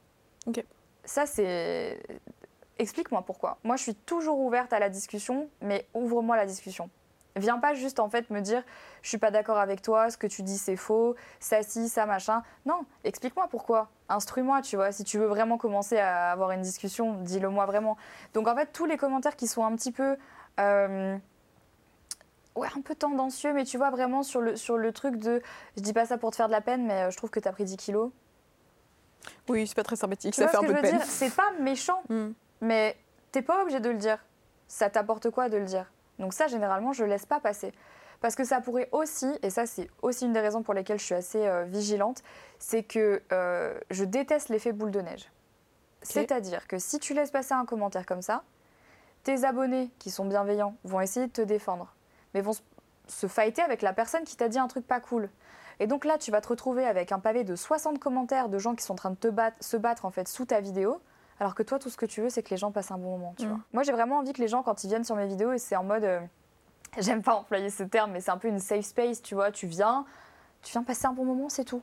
Ok. Ça, c'est. Explique-moi pourquoi. Moi, je suis toujours ouverte à la discussion, mais ouvre-moi la discussion. Viens pas juste en fait me dire je suis pas d'accord avec toi, ce que tu dis c'est faux, ça si, ça machin. Non, explique-moi pourquoi. Instruis-moi, tu vois. Si tu veux vraiment commencer à avoir une discussion, dis-le moi vraiment. Donc en fait, tous les commentaires qui sont un petit peu. Euh, ouais, un peu tendancieux, mais tu vois vraiment sur le, sur le truc de. Je dis pas ça pour te faire de la peine, mais euh, je trouve que tu as pris 10 kilos. Oui, c'est pas très sympathique, ça fait un peu de peine. C'est pas méchant, hmm. mais t'es pas obligé de le dire. Ça t'apporte quoi de le dire? Donc ça, généralement, je ne laisse pas passer. Parce que ça pourrait aussi, et ça c'est aussi une des raisons pour lesquelles je suis assez euh, vigilante, c'est que euh, je déteste l'effet boule de neige. C'est-à-dire que si tu laisses passer un commentaire comme ça, tes abonnés qui sont bienveillants vont essayer de te défendre, mais vont se fighter avec la personne qui t'a dit un truc pas cool. Et donc là, tu vas te retrouver avec un pavé de 60 commentaires de gens qui sont en train de te battre, se battre en fait sous ta vidéo alors que toi, tout ce que tu veux, c'est que les gens passent un bon moment. Tu mm. vois. Moi, j'ai vraiment envie que les gens, quand ils viennent sur mes vidéos, et c'est en mode. Euh, [LAUGHS] j'aime pas employer ce terme, mais c'est un peu une safe space, tu vois. Tu viens, tu viens passer un bon moment, c'est tout.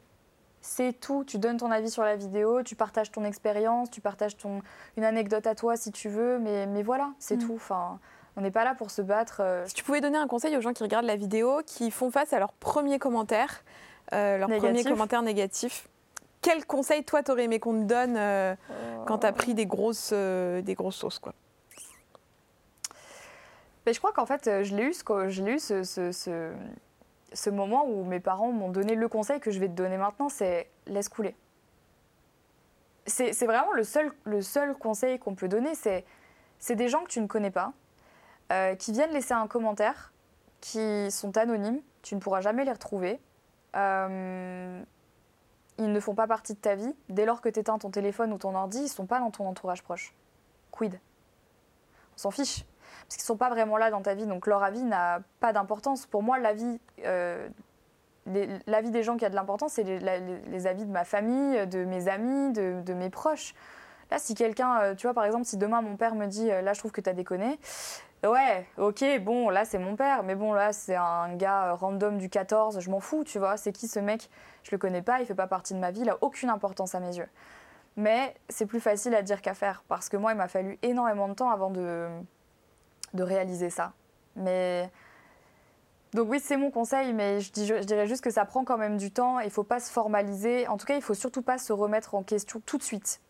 C'est tout. Tu donnes ton avis sur la vidéo, tu partages ton expérience, tu partages ton, une anecdote à toi si tu veux, mais, mais voilà, c'est mm. tout. Enfin, on n'est pas là pour se battre. Euh. Si tu pouvais donner un conseil aux gens qui regardent la vidéo, qui font face à leur premier commentaire, euh, leur premier commentaire négatif, quel conseil, toi, t'aurais aimé qu'on te donne euh, quand t'as pris des grosses, euh, des grosses sauces quoi? Mais je crois qu'en fait, je l'ai eu, je l'ai eu ce, ce, ce, ce moment où mes parents m'ont donné le conseil que je vais te donner maintenant, c'est laisse couler. C'est vraiment le seul, le seul conseil qu'on peut donner, c'est des gens que tu ne connais pas, euh, qui viennent laisser un commentaire, qui sont anonymes, tu ne pourras jamais les retrouver. Ils ne font pas partie de ta vie. Dès lors que tu éteins ton téléphone ou ton ordi, ils ne sont pas dans ton entourage proche. Quid? On s'en fiche. Parce qu'ils ne sont pas vraiment là dans ta vie, donc leur avis n'a pas d'importance. Pour moi, l'avis euh, l'avis des gens qui a de l'importance, c'est les, avis de ma famille, de mes amis, de, mes proches. Là, si quelqu'un, euh, tu vois, par exemple, si demain mon père me dit, euh, là, je trouve que tu as déconné, ouais, ok, bon, là, c'est mon père, mais bon, là, c'est un gars random du 14, je m'en fous, tu vois, c'est qui ce mec? Je le connais pas, il fait pas partie de ma vie, il a aucune importance à mes yeux. Mais c'est plus facile à dire qu'à faire, parce que moi, il m'a fallu énormément de temps avant de, de réaliser ça. Mais donc oui, c'est mon conseil, mais je, dirais juste que ça prend quand même du temps. Il faut pas se formaliser. En tout cas, il faut surtout pas se remettre en question tout de suite.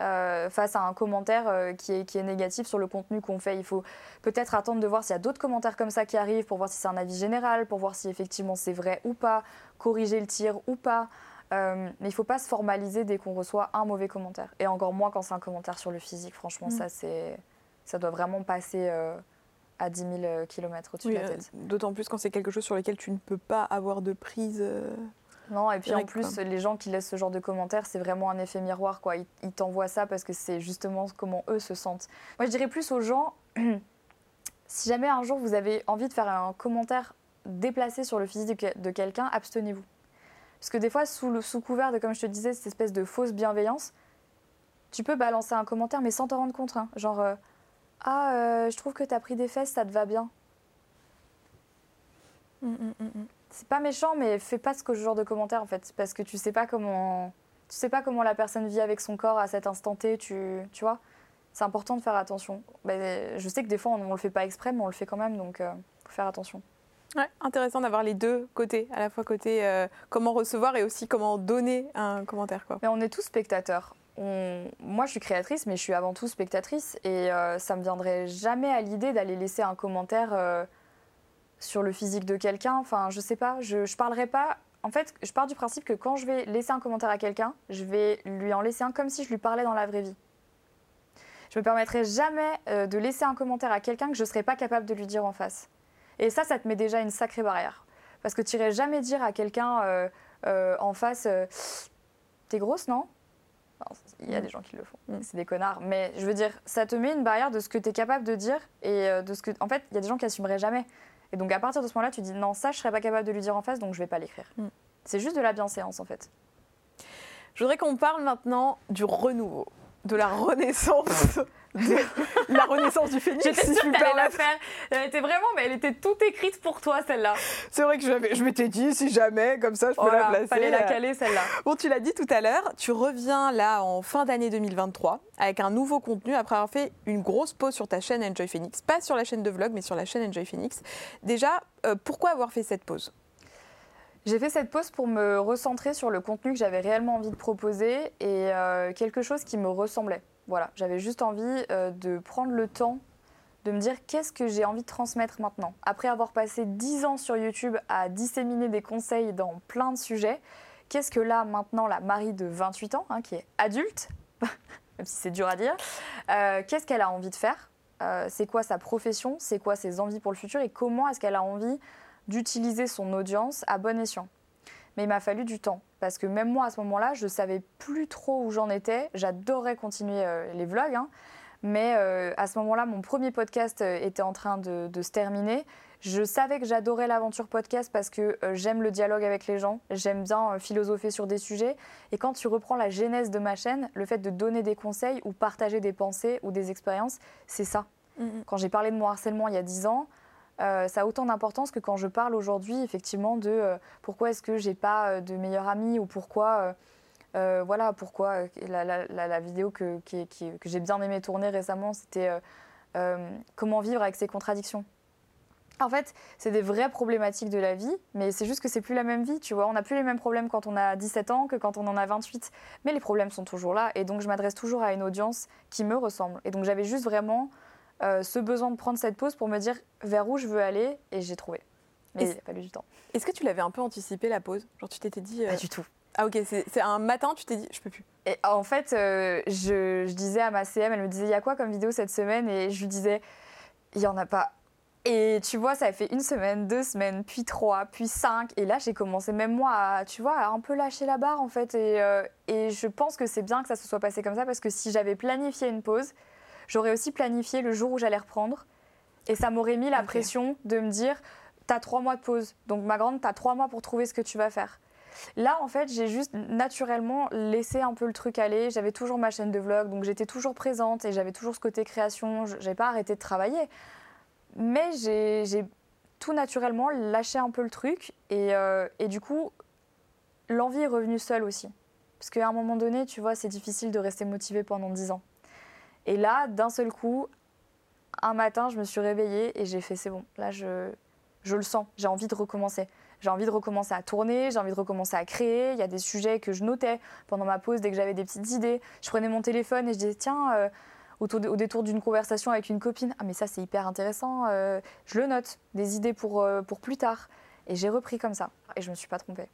Euh, face à un commentaire euh, qui, est, qui, est, négatif sur le contenu qu'on fait. Il faut peut-être attendre de voir s'il y a d'autres commentaires comme ça qui arrivent pour voir si c'est un avis général, pour voir si effectivement c'est vrai ou pas, corriger le tir ou pas. Euh, mais il ne faut pas se formaliser dès qu'on reçoit un mauvais commentaire. Et encore moins quand c'est un commentaire sur le physique. Franchement, mm. ça, ça doit vraiment passer à 10 000 km au-dessus de la tête. D'autant plus quand c'est quelque chose sur lequel tu ne peux pas avoir de prise. Non, et puis en plus, les gens qui laissent ce genre de commentaires, c'est vraiment un effet miroir. Quoi. Ils, t'envoient ça parce que c'est justement comment eux se sentent. Moi, je dirais plus aux gens, [CLEARS THROAT] si jamais un jour vous avez envie de faire un commentaire déplacé sur le physique de quelqu'un, abstenez-vous. Parce que des fois, sous, le, sous couvert de, comme je te disais, cette espèce de fausse bienveillance, tu peux balancer un commentaire, mais sans t'en rendre compte. Hein. Genre, euh, ah, euh, je trouve que tu as pris des fesses, ça te va bien. Mm, mm, mm, c'est pas méchant, mais fais pas ce genre de commentaire en fait, parce que tu sais pas comment, tu sais pas comment la personne vit avec son corps à cet instant T, tu, tu vois. C'est important de faire attention. Ben, je sais que des fois on, ne le fait pas exprès, mais on le fait quand même, donc euh, faut faire attention. Ouais, intéressant d'avoir les deux côtés, à la fois côté euh, comment recevoir et aussi comment donner un commentaire. Quoi. Mais on est tous spectateurs moi, je suis créatrice, mais je suis avant tout spectatrice. Et euh, ça me viendrait jamais à l'idée d'aller laisser un commentaire euh, sur le physique de quelqu'un. Enfin, je sais pas, je, je parlerai pas. En fait, je pars du principe que quand je vais laisser un commentaire à quelqu'un, je vais lui en laisser un comme si je lui parlais dans la vraie vie. Je me permettrai jamais euh, de laisser un commentaire à quelqu'un que je serais pas capable de lui dire en face. Et ça, ça te met déjà une sacrée barrière. Parce que tu n'irais jamais dire à quelqu'un en face T'es grosse, non? Il y a des gens qui le font, mm. c'est des connards. Mais je veux dire, ça te met une barrière de ce que tu es capable de dire et euh, de ce que. En fait, il y a des gens qui assumeraient jamais. Et donc à partir de ce moment-là, tu dis non, ça, je serais pas capable de lui dire en face, donc je vais pas l'écrire. Mm. C'est juste de la bienséance en fait. Je voudrais qu'on parle maintenant du renouveau de la renaissance, [LAUGHS] de la renaissance du phénix. J'étais sûre qu'elle la faire. Elle était vraiment, mais elle était toute écrite pour toi celle-là. C'est vrai que je m'étais dit si jamais, comme ça, je peux la placer. Fallait la caler celle-là. Bon, tu l'as dit tout à l'heure, tu reviens là en fin d'année 2023 avec un nouveau contenu après avoir fait une grosse pause sur ta chaîne Enjoy Phoenix, pas sur la chaîne de vlog, mais sur la chaîne Enjoy Phoenix. Déjà, euh, pourquoi avoir fait cette pause? J'ai fait cette pause pour me recentrer sur le contenu que j'avais réellement envie de proposer et euh, quelque chose qui me ressemblait. Voilà, j'avais juste envie euh, de prendre le temps de me dire qu'est-ce que j'ai envie de transmettre maintenant. Après avoir passé 10 ans sur YouTube à disséminer des conseils dans plein de sujets, qu'est-ce que là maintenant la Marie de 28 ans, hein, qui est adulte, [LAUGHS] même si c'est dur à dire, euh, qu'est-ce qu'elle a envie de faire? C'est quoi sa profession? C'est quoi ses envies pour le futur? Et comment est-ce qu'elle a envie d'utiliser son audience à bon escient. Mais il m'a fallu du temps, parce que même moi à ce moment-là, je ne savais plus trop où j'en étais. J'adorais continuer euh, les vlogs, hein. mais euh, à ce moment-là, mon premier podcast euh, était en train de, se terminer. Je savais que j'adorais l'aventure podcast parce que j'aime le dialogue avec les gens, j'aime bien philosopher sur des sujets. Et quand tu reprends la genèse de ma chaîne, le fait de donner des conseils ou partager des pensées ou des expériences, c'est ça. Mm-hmm. Quand j'ai parlé de mon harcèlement il y a 10 ans, euh, ça a autant d'importance que quand je parle aujourd'hui, effectivement, de euh, pourquoi est-ce que j'ai pas euh, de meilleur ami ou pourquoi, voilà, pourquoi la, vidéo que, j'ai bien aimé tourner récemment, c'était comment vivre avec ses contradictions. En fait, c'est des vraies problématiques de la vie, mais c'est juste que c'est plus la même vie, tu vois. On n'a plus les mêmes problèmes quand on a 17 ans que quand on en a 28. Mais les problèmes sont toujours là, et donc je m'adresse toujours à une audience qui me ressemble. Et donc j'avais juste vraiment ce besoin de prendre cette pause pour me dire vers où je veux aller et j'ai trouvé. Mais il a fallu du temps. Est-ce que tu l'avais un peu anticipé la pause? Genre tu t'étais dit. Pas du tout. Ah ok, c'est un matin, tu t'es dit, je peux plus. Et en fait, je, je, disais à ma CM, elle me disait, il y a quoi comme vidéo cette semaine? Et je lui disais, il n'y en a pas et tu vois, ça a fait une semaine, deux semaines, puis trois, puis cinq. Et là, j'ai commencé même moi à, tu vois, à un peu lâcher la barre en fait. Et, euh, et je pense que c'est bien que ça se soit passé comme ça parce que si j'avais planifié une pause, j'aurais aussi planifié le jour où j'allais reprendre. Et ça m'aurait mis la pression de me dire, t'as trois mois de pause. Donc ma grande, t'as trois mois pour trouver ce que tu vas faire. Là, en fait, j'ai juste naturellement laissé un peu le truc aller. J'avais toujours ma chaîne de vlog, donc j'étais toujours présente et j'avais toujours ce côté création. J'avais pas arrêté de travailler. Mais j'ai tout naturellement lâché un peu le truc et, euh, et du coup, l'envie est revenue seule aussi. Parce qu'à un moment donné, tu vois, c'est difficile de rester motivé pendant 10 ans. Et là, d'un seul coup, un matin, je me suis réveillée et j'ai fait c'est bon, là, je, le sens, j'ai envie de recommencer. J'ai envie de recommencer à tourner, j'ai envie de recommencer à créer. Il y a des sujets que je notais pendant ma pause dès que j'avais des petites idées. Je prenais mon téléphone et je disais tiens, euh, au détour d'une conversation avec une copine. Ah mais ça c'est hyper intéressant, euh, je le note, des idées pour, euh, pour plus tard. Et j'ai repris comme ça. Et je me suis pas trompée.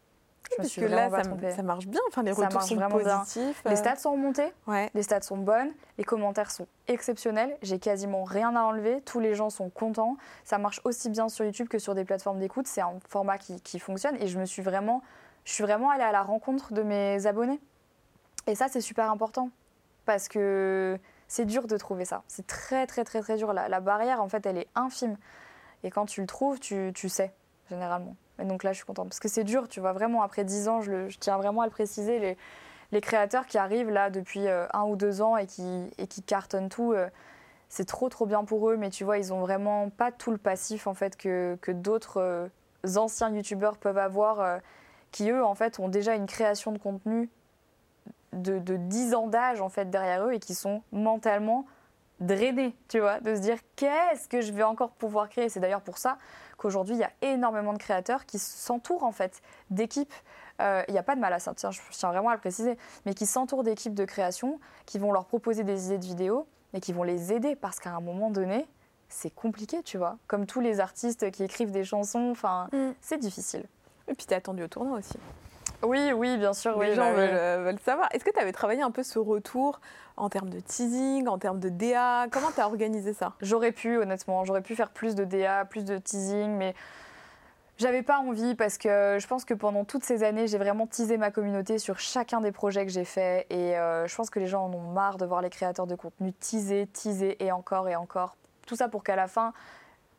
Je me suis là, ça, ça, marche bien. Enfin, les retours sont positifs. Les stats sont remontés. Ouais. Les stats sont bonnes. Les commentaires sont exceptionnels. J'ai quasiment rien à enlever. Tous les gens sont contents. Ça marche aussi bien sur YouTube que sur des plateformes d'écoute. C'est un format qui, qui, fonctionne. Et je me suis vraiment, je suis vraiment allée à la rencontre de mes abonnés. Et ça, c'est super important parce que c'est dur de trouver ça. C'est très, très, très, très dur. La, barrière, en fait, elle est infime. Et quand tu le trouves, tu, sais, généralement. Et donc là, je suis contente. Parce que c'est dur, tu vois, vraiment, après 10 ans, je, tiens vraiment à le préciser, les, créateurs qui arrivent là depuis euh, un ou deux ans et qui, cartonnent tout, euh, c'est trop, trop bien pour eux. Mais tu vois, ils ont vraiment pas tout le passif, en fait, que, que d'autres euh, anciens youtubeurs peuvent avoir, qui, eux, en fait, ont déjà une création de contenu de, de 10 ans d'âge en fait derrière eux et qui sont mentalement drainés, tu vois, de se dire qu'est-ce que je vais encore pouvoir créer? C'est d'ailleurs pour ça qu'aujourd'hui il y a énormément de créateurs qui s'entourent en fait d'équipes. Euh, il n'y a pas de mal à ça, tiens, je tiens vraiment à le préciser, mais qui s'entourent d'équipes de création, qui vont leur proposer des idées de vidéos et qui vont les aider parce qu'à un moment donné, c'est compliqué, tu vois. Comme tous les artistes qui écrivent des chansons, enfin, mm. c'est difficile. Et puis tu es attendu au tournoi aussi. Oui, oui, bien sûr. Les oui, gens bah euh, veulent, savoir. Est-ce que tu avais travaillé un peu ce retour en termes de teasing, en termes de DA Comment tu as organisé ça? J'aurais pu, honnêtement. J'aurais pu faire plus de DA, plus de teasing, mais j'avais pas envie parce que je pense que pendant toutes ces années, j'ai vraiment teasé ma communauté sur chacun des projets que j'ai faits. Et euh, je pense que les gens en ont marre de voir les créateurs de contenu teaser, teaser et encore et encore. Tout ça pour qu'à la fin,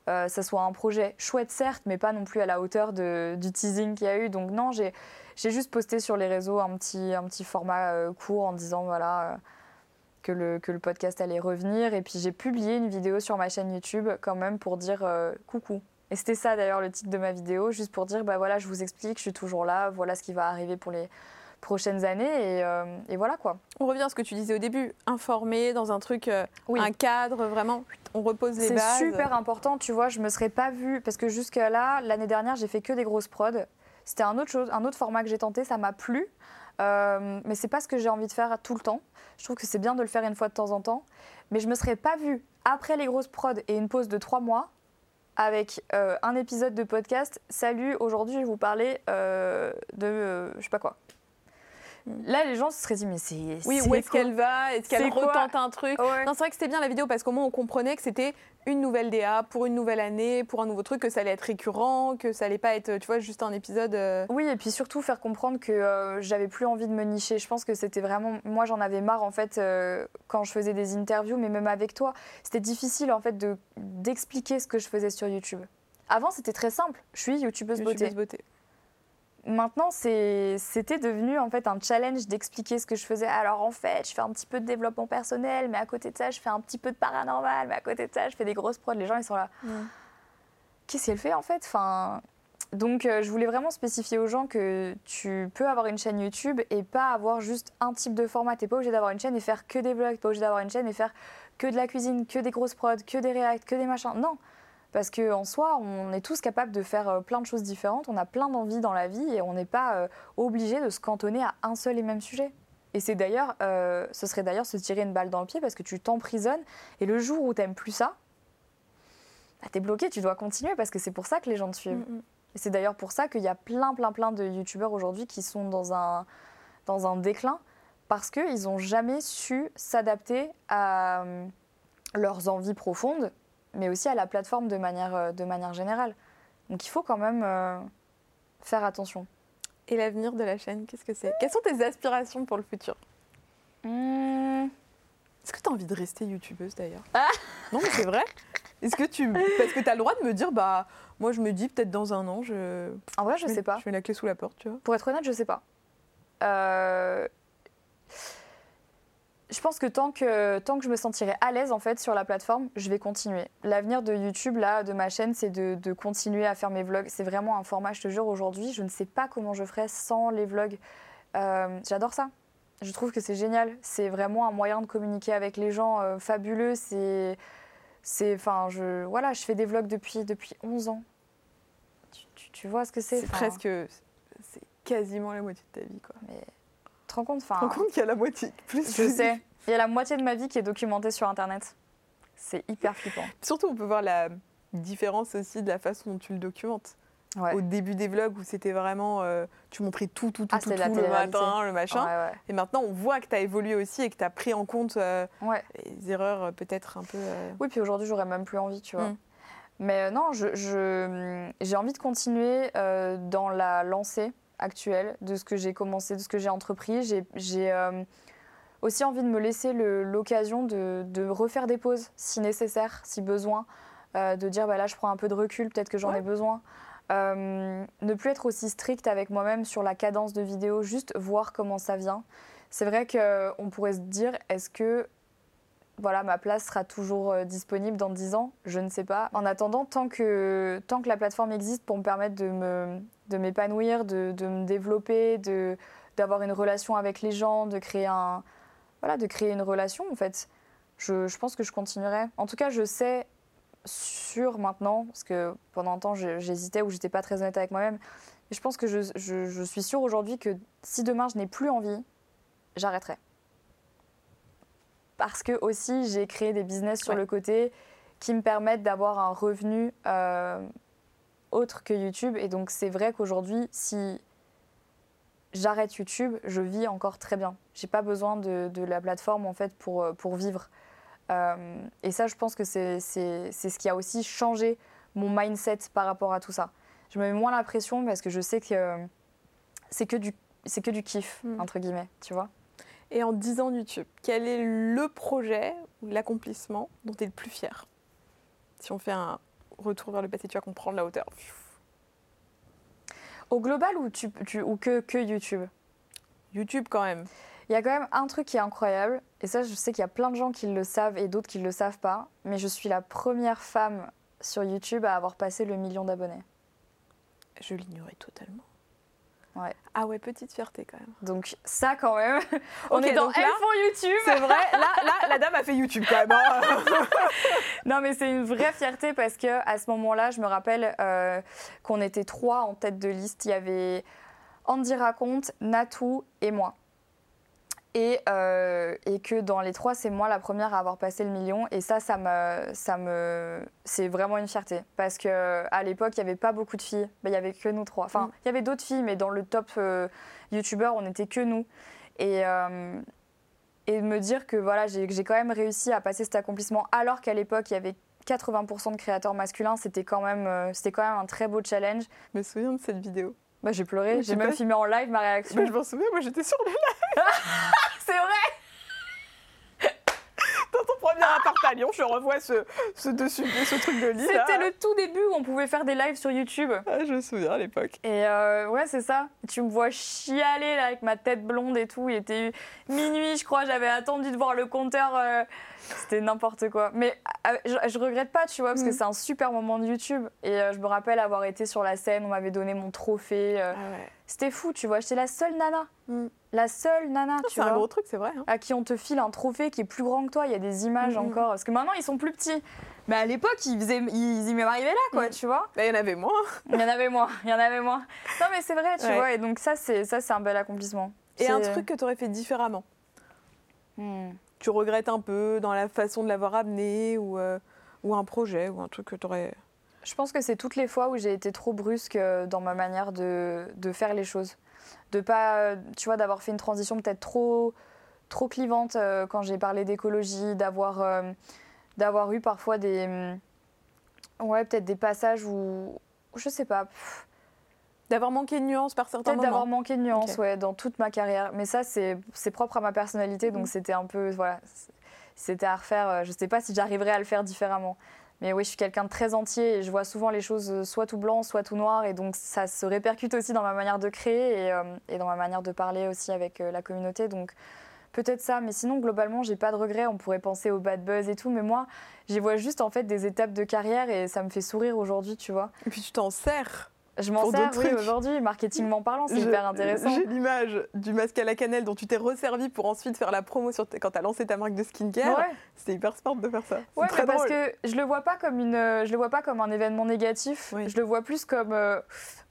euh, ça soit un projet chouette certes, mais pas non plus à la hauteur du teasing qu'il y a eu. Donc non, j'ai juste posté sur les réseaux un petit, un petit format euh, court en disant voilà euh, que, le, que le podcast allait revenir. Et puis j'ai publié une vidéo sur ma chaîne YouTube quand même pour dire coucou. Et c'était ça d'ailleurs le titre de ma vidéo, juste pour dire bah voilà, je vous explique, je suis toujours là, voilà ce qui va arriver pour les prochaines années et, et voilà quoi. On revient à ce que tu disais au début, informer dans un truc, un cadre vraiment on repose les bases. C'est super important, tu vois, je me serais pas vue, parce que jusqu'à là, l'année dernière, j'ai fait que des grosses prods. C'était un autre, chose, un autre format que j'ai tenté, ça m'a plu. Euh, mais c'est pas ce que j'ai envie de faire tout le temps. Je trouve que c'est bien de le faire une fois de temps en temps. Mais je me serais pas vue, après les grosses prods et une pause de trois mois, avec euh, un épisode de podcast. Salut, aujourd'hui je vais vous parler euh, de je sais pas quoi. Là, les gens se seraient dit, mais c'est. Oui, où est-ce qu'elle va? Est-ce qu'elle retente un truc? Non, c'est vrai que c'était bien la vidéo parce qu'au moins on comprenait que c'était une nouvelle DA pour une nouvelle année, pour un nouveau truc, que ça allait être récurrent, que ça allait pas être, tu vois, juste un épisode. Euh. Oui, et puis surtout faire comprendre que euh, j'avais plus envie de me nicher. Je pense que c'était vraiment. Moi, j'en avais marre, en fait, euh, quand je faisais des interviews, mais même avec toi. C'était difficile, en fait, d'expliquer ce que je faisais sur YouTube. Avant, c'était très simple. Je suis youtubeuse, YouTubeuse beauté maintenant, c'était devenu en fait un challenge d'expliquer ce que je faisais. Alors en fait, je fais un petit peu de développement personnel, mais à côté de ça, je fais un petit peu de paranormal, mais à côté de ça, je fais des grosses prods. Les gens, ils sont là. Qu'est-ce qu'elle fait en fait? Enfin, Donc, euh, je voulais vraiment spécifier aux gens que tu peux avoir une chaîne YouTube et pas avoir juste un type de format. T'es pas obligé d'avoir une chaîne et faire que des vlogs, pas obligé d'avoir une chaîne et faire que de la cuisine, que des grosses prods, que des reacts, que des machins. Non, parce qu'en soi, on est tous capables de faire euh, plein de choses différentes, on a plein d'envies dans la vie et on n'est pas euh, obligé de se cantonner à un seul et même sujet. Et c'est d'ailleurs, euh, ce serait d'ailleurs se tirer une balle dans le pied parce que tu t'emprisonnes. Et le jour où t'aimes plus ça, bah, t'es bloqué, tu dois continuer parce que c'est pour ça que les gens te suivent. Mm, mm. Et c'est d'ailleurs pour ça qu'il y a plein, plein, plein de youtubeurs aujourd'hui qui sont dans un, dans un déclin parce qu'ils n'ont jamais su s'adapter à leurs envies profondes, mais aussi à la plateforme de manière, euh, de manière générale. Donc il faut quand même euh, faire attention. Et l'avenir de la chaîne, qu'est-ce que c'est? Quelles sont tes aspirations pour le futur? Mmh. Est-ce que tu as envie de rester youtubeuse d'ailleurs? Ah Non, mais c'est vrai. Est-ce que tu. [LAUGHS] Parce que tu as le droit de me dire, bah, moi je me dis peut-être dans un an, je. En vrai, je mets- sais pas. Je mets la clé sous la porte, tu vois? Pour être honnête, je sais pas. Euh, Je pense que tant, que tant que je me sentirai à l'aise en fait sur la plateforme, je vais continuer. L'avenir de YouTube, là, de ma chaîne, c'est de, de continuer à faire mes vlogs. C'est vraiment un format, je te jure, aujourd'hui, je ne sais pas comment je ferais sans les vlogs. Euh, J'adore ça. Je trouve que c'est génial. C'est vraiment un moyen de communiquer avec les gens euh, fabuleux. C'est, c'est, enfin, je, voilà, je fais des vlogs depuis depuis 11 ans. Tu, tu- tu vois ce que c'est C'est presque. C'est quasiment la moitié de ta vie, quoi. mais te rends compte Tu te enfin, rends compte qu'il y a la moitié plus Je sais. Il y a la moitié de ma vie qui est documentée sur Internet. C'est hyper flippant. Surtout, on peut voir la différence aussi de la façon dont tu le documentes. Ouais. Au début des vlogs où c'était vraiment. euh, tu montrais tout, tout, tout, Ah, tout, tout, le matin, le machin. Ouais, Et maintenant, on voit que tu as évolué aussi et que tu as pris en compte euh, les erreurs euh, peut-être un peu. euh, Oui, puis aujourd'hui, j'aurais même plus envie, tu vois. Mm. Mais non, je- je- j'ai envie de continuer dans la lancée actuelle de ce que j'ai commencé, de ce que j'ai entrepris. J'ai- euh, aussi envie de me laisser l'occasion de, de refaire des pauses, si nécessaire, si besoin. Euh, de dire, bah, là, je prends un peu de recul, peut-être que j'en Ouais. ai besoin. Euh, ne plus être aussi strict avec moi-même sur la cadence de vidéo, juste voir comment ça vient. C'est vrai qu'on pourrait se dire, est-ce que voilà, ma place sera toujours euh, disponible dans 10 ans Je ne sais pas. En attendant, tant que, tant que la plateforme existe pour me permettre de me- de m'épanouir, de, de me développer, de, d'avoir une relation avec les gens, de créer, un, voilà, de créer une relation, en fait, je, je pense que je continuerai. En tout cas, je sais sûr maintenant, parce que pendant un temps, j'hésitais ou j'étais pas très honnête avec moi-même, mais je pense que je, je- je suis sûre aujourd'hui que si demain je n'ai plus envie, j'arrêterai. Parce que aussi, j'ai créé des business sur Ouais. le côté qui me permettent d'avoir un revenu euh, autre que YouTube. Et donc, c'est vrai qu'aujourd'hui, si j'arrête YouTube, je vis encore très bien. J'ai pas besoin de, de la plateforme en fait pour, euh, pour vivre. Euh, et ça, je pense que c'est ce qui a aussi changé mon mindset par rapport à tout ça. Je me mets moins la pression parce que je sais que c'est que du c'est que du kiff Mm. entre guillemets, tu vois. Et en 10 ans YouTube, quel est le projet ou l'accomplissement dont tu es le plus fier? Si on fait un retour vers le passé, tu vas comprendre la hauteur. Au global ou tu, tu- ou que que YouTube? YouTube quand même. Il y a quand même un truc qui est incroyable, et ça je sais qu'il y a plein de gens qui le savent et d'autres qui ne le savent pas, mais je suis la première femme sur YouTube à avoir passé le million d'abonnés. Je l'ignorais totalement. Ouais. Ah ouais, petite fierté quand même. Donc ça quand même, [LAUGHS] on est dans Elles font YouTube C'est vrai, là, là, la dame a fait YouTube quand même. hein. [LAUGHS] Non mais c'est une vraie fierté parce que à ce moment-là, je me rappelle euh, qu'on était trois en tête de liste. Il y avait Andy Raconte, Natou et moi. Et, euh, et que dans les trois, c'est moi la première à avoir passé le million. Et ça, ça me, ça me, c'est vraiment une fierté. Parce que à l'époque, il n'y avait pas beaucoup de filles. Ben, Il y avait que nous trois. Enfin, il y avait d'autres filles, mais dans le top euh, youtubeur, on n'était que nous. Et, euh, me dire que voilà, j'ai quand même réussi à passer cet accomplissement alors qu'à l'époque, il y avait 80% de créateurs masculins. C'était quand, même, euh, quand même un très beau challenge. Je me souviens de cette vidéo. Bah, j'ai pleuré. J'ai même filmé en live ma réaction. Mais je m'en souviens, moi j'étais sur le [LAUGHS] C'est vrai à Lyon, je revois ce, ce dessus, ce truc de lit. C'était le tout début où on pouvait faire des lives sur YouTube. Ah, je me souviens à l'époque. Et euh, ouais, c'est ça. Tu me vois chialer là avec ma tête blonde et tout. Il était minuit, je crois. J'avais attendu de voir le compteur. euh, C'était n'importe quoi. Mais euh, je, je regrette pas, tu vois, parce que Mm. c'est un super moment de YouTube. Et je me rappelle avoir été sur la scène. On m'avait donné mon trophée. Ah ouais. C'était fou, tu vois. J'étais la seule nana. Mm. La seule nana, tu C'est un vois. gros truc, c'est vrai. hein. à qui on te file un trophée qui est plus grand que toi. Il y a des images encore. Parce que maintenant, ils sont plus petits. Mais à l'époque, ils, faisaient, ils, ils m'arrivaient là, quoi, Mhm. tu vois. Là, il y en avait moins. [LAUGHS] Il y en avait moins. Il y en avait moins. Non, mais c'est vrai, tu Ouais. vois. Et donc, ça, c'est ça, c'est un bel accomplissement. Et un truc que tu aurais fait différemment hmm. Tu regrettes un peu dans la façon de l'avoir amené ou, euh, ou un projet ou un truc que tu aurais. Je pense que c'est toutes les fois où j'ai été trop brusque euh, dans ma manière de, de faire les choses. De pas, tu vois, d'avoir fait une transition peut-être trop, trop clivante euh, quand j'ai parlé d'écologie, d'avoir, d'avoir eu parfois des. Hmm, ouais, peut-être des passages où. Je sais pas. D'avoir manqué de nuances par certains moments. d'avoir manqué de nuances, ouais, dans toute ma carrière. Mais ça, c'est propre à ma personnalité, donc mm. c'était un peu, voilà, c'était à refaire. Euh, je sais pas si j'arriverais à le faire différemment. Mais oui, je suis quelqu'un de très entier et je vois souvent les choses euh, soit tout blanc, soit tout noir. Et donc, ça se répercute aussi dans ma manière de créer et, euh, dans ma manière de parler aussi avec la communauté. Donc, peut-être ça. Mais sinon, globalement, j'ai pas de regrets. On pourrait penser au bad buzz et tout. Mais moi, j'y vois juste en fait des étapes de carrière et ça me fait sourire aujourd'hui, tu vois. Et puis, tu t'en sers je m'en sers, oui, aujourd'hui, marketingment parlant, c'est hyper intéressant. J'ai l'image du masque à la cannelle dont tu t'es resservi pour ensuite faire la promo sur quand tu as lancé ta marque de skincare. Ouais. C'était hyper smart de faire ça. Ouais, parce que je le vois pas comme une, je le vois pas comme un événement négatif. Je le vois plus comme, euh,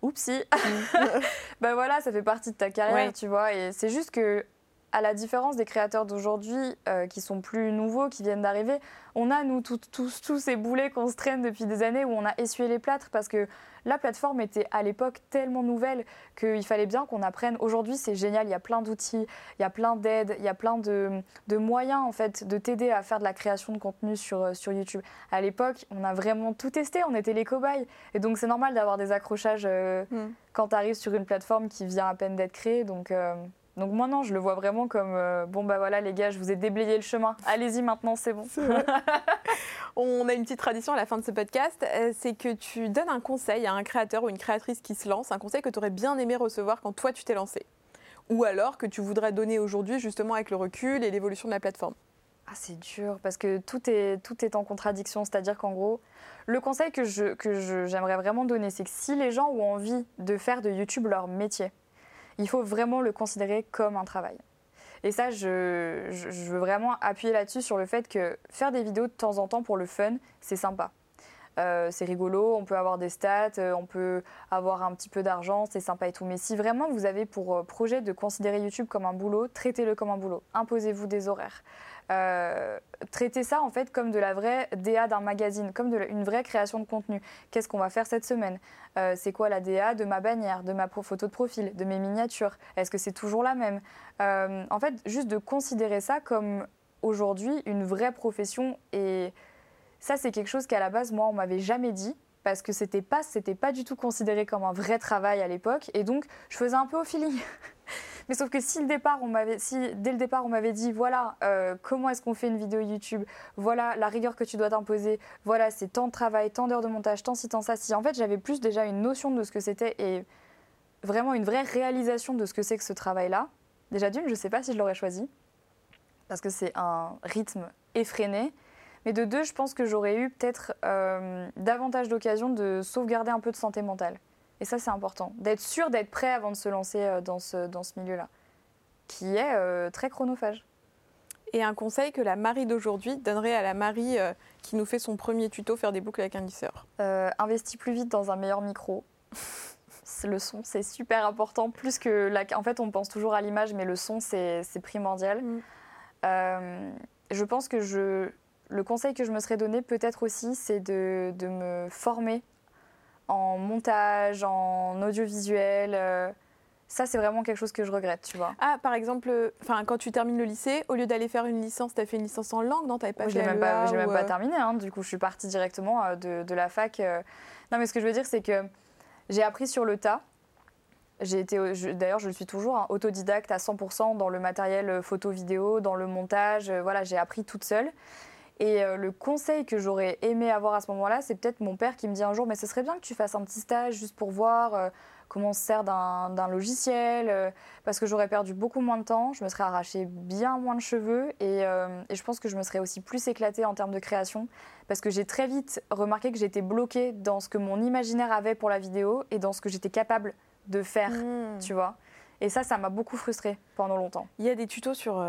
oupsie. [LAUGHS] ben voilà, ça fait partie de ta carrière, tu vois. Et c'est juste que à la différence des créateurs d'aujourd'hui euh, qui sont plus nouveaux, qui viennent d'arriver, on a, nous, tous, tous ces boulets qu'on se traîne depuis des années où on a essuyé les plâtres parce que la plateforme était à l'époque tellement nouvelle qu'il fallait bien qu'on apprenne. Aujourd'hui, c'est génial, il y a plein d'outils, il y a plein d'aides, il y a plein de, moyens en fait de t'aider à faire de la création de contenu sur, euh, sur YouTube. À l'époque, on a vraiment tout testé, on était les cobayes. Et donc, c'est normal d'avoir des accrochages euh, mm. quand tu arrives sur une plateforme qui vient à peine d'être créée. Donc, donc moi non, je le vois vraiment comme euh, bon bah voilà les gars, je vous ai déblayé le chemin. Allez-y maintenant, c'est bon. [LAUGHS] On a une petite tradition à la fin de ce podcast, euh, c'est que tu donnes un conseil à un créateur ou une créatrice qui se lance, un conseil que tu aurais bien aimé recevoir quand toi tu t'es lancé. Ou alors que tu voudrais donner aujourd'hui justement avec le recul et l'évolution de la plateforme. Ah, c'est dur parce que tout est, tout est en contradiction. C'est-à-dire qu'en gros, le conseil que j'aimerais que j'aimerais vraiment donner, c'est que si les gens ont envie de faire de YouTube leur métier, il faut vraiment le considérer comme un travail. Et ça, je, veux vraiment appuyer là-dessus sur le fait que faire des vidéos de temps en temps pour le fun, c'est sympa. Euh, c'est rigolo, on peut avoir des stats, euh, on peut avoir un petit peu d'argent, c'est sympa et tout. Mais si vraiment vous avez pour euh, projet de considérer YouTube comme un boulot, traitez-le comme un boulot. Imposez-vous des horaires. Traitez ça en fait comme de la vraie DA d'un magazine, comme de une vraie création de contenu. Qu'est-ce qu'on va faire cette semaine? C'est quoi la DA de ma bannière, de ma photo de profil, de mes miniatures? Est-ce que c'est toujours la même? En fait, juste de considérer ça comme aujourd'hui une vraie profession et ça, c'est quelque chose qu'à la base, moi, on m'avait jamais dit parce que c'était pas, c'était pas du tout considéré comme un vrai travail à l'époque. Et donc, je faisais un peu au feeling. [LAUGHS] Mais sauf que si, le départ, on si dès le départ, on m'avait dit, voilà, euh, comment est-ce qu'on fait une vidéo YouTube, voilà la rigueur que tu dois t'imposer, voilà, c'est tant de travail, tant d'heures de montage, tant ci, tant ça, si en fait j'avais plus déjà une notion de ce que c'était et vraiment une vraie réalisation de ce que c'est que ce travail-là, déjà d'une, je sais pas si je l'aurais choisi, parce que c'est un rythme effréné. Mais de deux, je pense que j'aurais eu peut-être euh, davantage d'occasions de sauvegarder un peu de santé mentale. Et ça, c'est important. D'être sûr d'être prêt avant de se lancer euh, dans ce, dans ce milieu-là, qui est euh, très chronophage. Et un conseil que la Marie d'aujourd'hui donnerait à la Marie qui nous fait son premier tuto faire des boucles avec un lisseur Investis plus vite dans un meilleur micro. [LAUGHS] le son, c'est super important. Plus que la... En fait, on pense toujours à l'image, mais le son, c'est primordial. Mm. je pense que je, le conseil que je me serais donné peut-être aussi, c'est de, me former en montage, en audiovisuel. Euh, ça, c'est vraiment quelque chose que je regrette, tu vois. Ah, par exemple, quand tu termines le lycée, au lieu d'aller faire une licence, tu as fait une licence en langue, non Tu pas Je n'ai même, pas, même pas euh, terminé, hein. du coup, je suis partie directement euh, de, la fac. Non, mais ce que je veux dire, c'est que j'ai appris sur le tas. J'ai été, d'ailleurs, je le suis toujours, hein, autodidacte à 100% dans le matériel photo-vidéo, dans le montage. voilà, j'ai appris toute seule. Et euh, le conseil que j'aurais aimé avoir à ce moment-là, c'est peut-être mon père qui me dit un jour, mais ce serait bien que tu fasses un petit stage juste pour voir euh, comment on se sert d'un logiciel, euh, parce que j'aurais perdu beaucoup moins de temps, je me serais arraché bien moins de cheveux, et, et je pense que je me serais aussi plus éclatée en termes de création, parce que j'ai très vite remarqué que j'étais bloquée dans ce que mon imaginaire avait pour la vidéo et dans ce que j'étais capable de faire, mmh. tu vois. Et ça, ça m'a beaucoup frustrée pendant longtemps. Il y a des tutos sur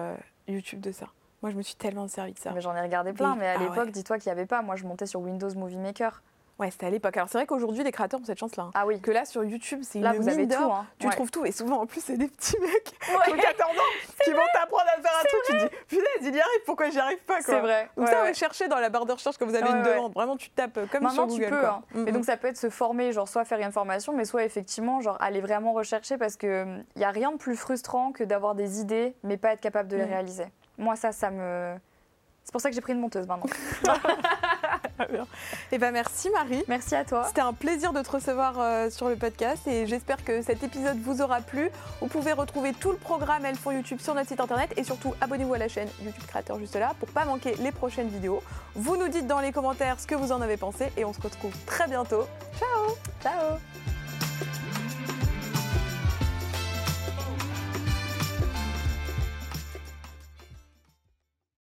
YouTube de ça. Moi, je me suis tellement servi de ça. Mais j'en ai regardé plein, mais à ah l'époque, dis-toi qu'il n'y avait pas. Moi, je montais sur Windows Movie Maker. Ouais, c'était à l'époque. Alors c'est vrai qu'aujourd'hui les créateurs ont cette chance-là. Hein. Ah oui. Que là sur YouTube, c'est une là, vous avez tout, hein. Tu trouves tout et souvent en plus c'est des petits [LAUGHS] mecs de 14 ans qui vont t'apprendre à faire un truc. Tu te dis punaise, il y arrive, pourquoi j'y arrive pas C'est vrai. Donc ça, ouais. chercher dans la barre de recherche quand vous avez une demande. Vraiment, tu tapes comme Maintenant, sur Google. Tu peux, quoi. Hein. Et donc ça peut être se former, genre soit faire une formation, mais soit effectivement genre aller vraiment rechercher parce que il hum, y a rien de plus frustrant que d'avoir des idées mais pas être capable de les mm. réaliser. Moi ça, ça me c'est pour ça que j'ai pris une monteuse maintenant. Et [LAUGHS] eh ben merci Marie. Merci à toi. C'était un plaisir de te recevoir euh, sur le podcast et j'espère que cet épisode vous aura plu. Vous pouvez retrouver tout le programme Elles font YouTube sur notre site internet et surtout abonnez-vous à la chaîne YouTube Créateur juste là pour pas manquer les prochaines vidéos. Vous nous dites dans les commentaires ce que vous en avez pensé et on se retrouve très bientôt. Ciao Ciao